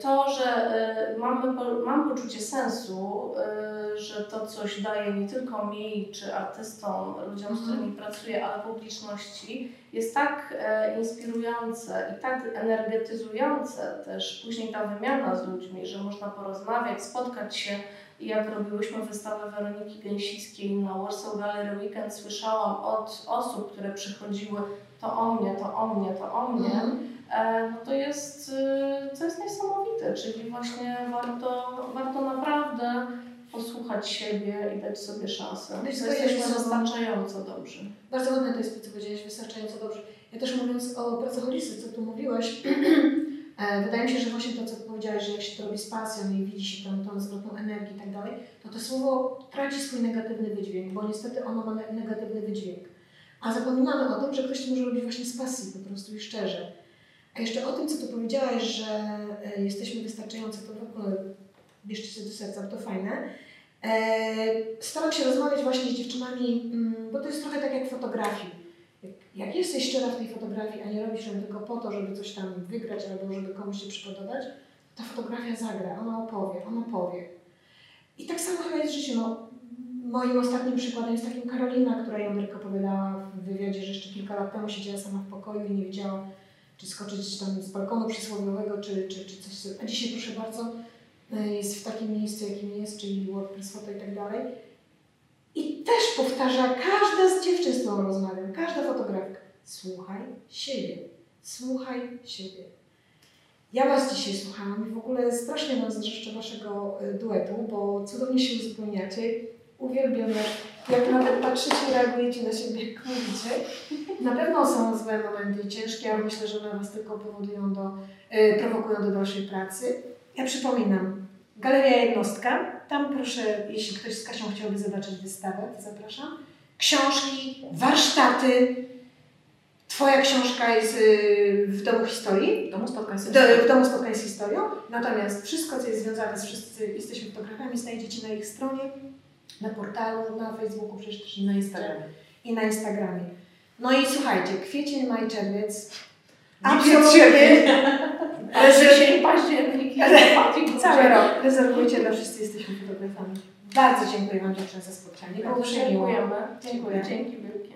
to, że e, mamy, mam poczucie sensu, e, że to coś daje nie tylko mi czy artystom, ludziom, z Mhm. którymi pracuję, ale publiczności, jest tak e, inspirujące i tak energetyzujące też później ta wymiana z ludźmi, że można porozmawiać, spotkać się. I jak robiłyśmy wystawę Weroniki Gęsickiej na Warsaw Gallery Weekend, słyszałam od osób, które przychodziły to o mnie, to o mnie, to o mnie, Mhm. E, no to jest, y, to jest niesamowite, czyli właśnie warto, warto naprawdę posłuchać siebie i dać sobie szansę. I To sobą. wystarczająco dobrzy. Bardzo ładne to jest to, co powiedziałaś, wystarczająco dobrze. Ja też mówiąc o pracocholicy, co tu mówiłaś, [CLEARS THROAT] e, wydaje mi się, że właśnie to, co powiedziałaś, że jak się to robi z pasją i widzi się tam tą zwrotną energię i tak dalej, to to słowo traci swój negatywny wydźwięk, bo niestety ono ma ne- negatywny wydźwięk. A zapominamy o tym, że ktoś to może robić właśnie z pasji po prostu i szczerze. A jeszcze o tym, co tu powiedziałaś, że e, jesteśmy wystarczający, to w ogóle bierzcie się do serca, to fajne. E, Staram się rozmawiać właśnie z dziewczynami, mm, bo to jest trochę tak jak w fotografii. Jak, jesteś szczera w tej fotografii, a nie robisz ją tylko po to, żeby coś tam wygrać albo żeby komuś się przypodobać, ta fotografia zagra, ona opowie, ona powie. I tak samo chyba jest w życiu. No, moim ostatnim przykładem jest takim Karolina, która Jądrek opowiadała w wywiadzie, że jeszcze kilka lat temu siedziała sama w pokoju i nie wiedziała, czy skoczyć tam z balkonu przysłowiowego, czy, czy, czy coś. A dzisiaj proszę bardzo, y, jest w takim miejscu, jakim jest, czyli WordPress Photo i tak dalej. I też powtarza, każda z dziewczyn, z którą rozmawiam, każda fotografka, słuchaj siebie. Słuchaj siebie. Ja Was dzisiaj słuchałam i w ogóle strasznie Wam zazdroszczę Waszego y, duetu, bo cudownie się uzupełniacie. Uwielbiam, jak, nawet patrzycie reagujecie na siebie, jak mówicie. Na pewno są złe momenty ciężkie, ale myślę, że one Was tylko powodują do, y, prowokują do dalszej pracy. Ja przypominam, Galeria Jednostka. Tam proszę, jeśli ktoś z Kasią chciałby zobaczyć wystawę, to zapraszam. Książki, warsztaty. Twoja książka jest y, w Domu Historii. W domu spotkań z Do, w domu spotkań z historią. Natomiast wszystko, co jest związane z wszyscy jesteśmy fotografami, znajdziecie na ich stronie, na portalu, na Facebooku, przecież też na Instagramie. i na Instagramie. No i słuchajcie, kwiecień, maj, czerwiec. Sierpień. Wrzesień, październik, i Cały rok rezerwujcie dla wszyscy jesteśmy fotografami. Bardzo dziękuję Wam dziewczyny za spotkanie. Było przyjemnie. dziękujemy. Dziękuję. Dzięki wielkie.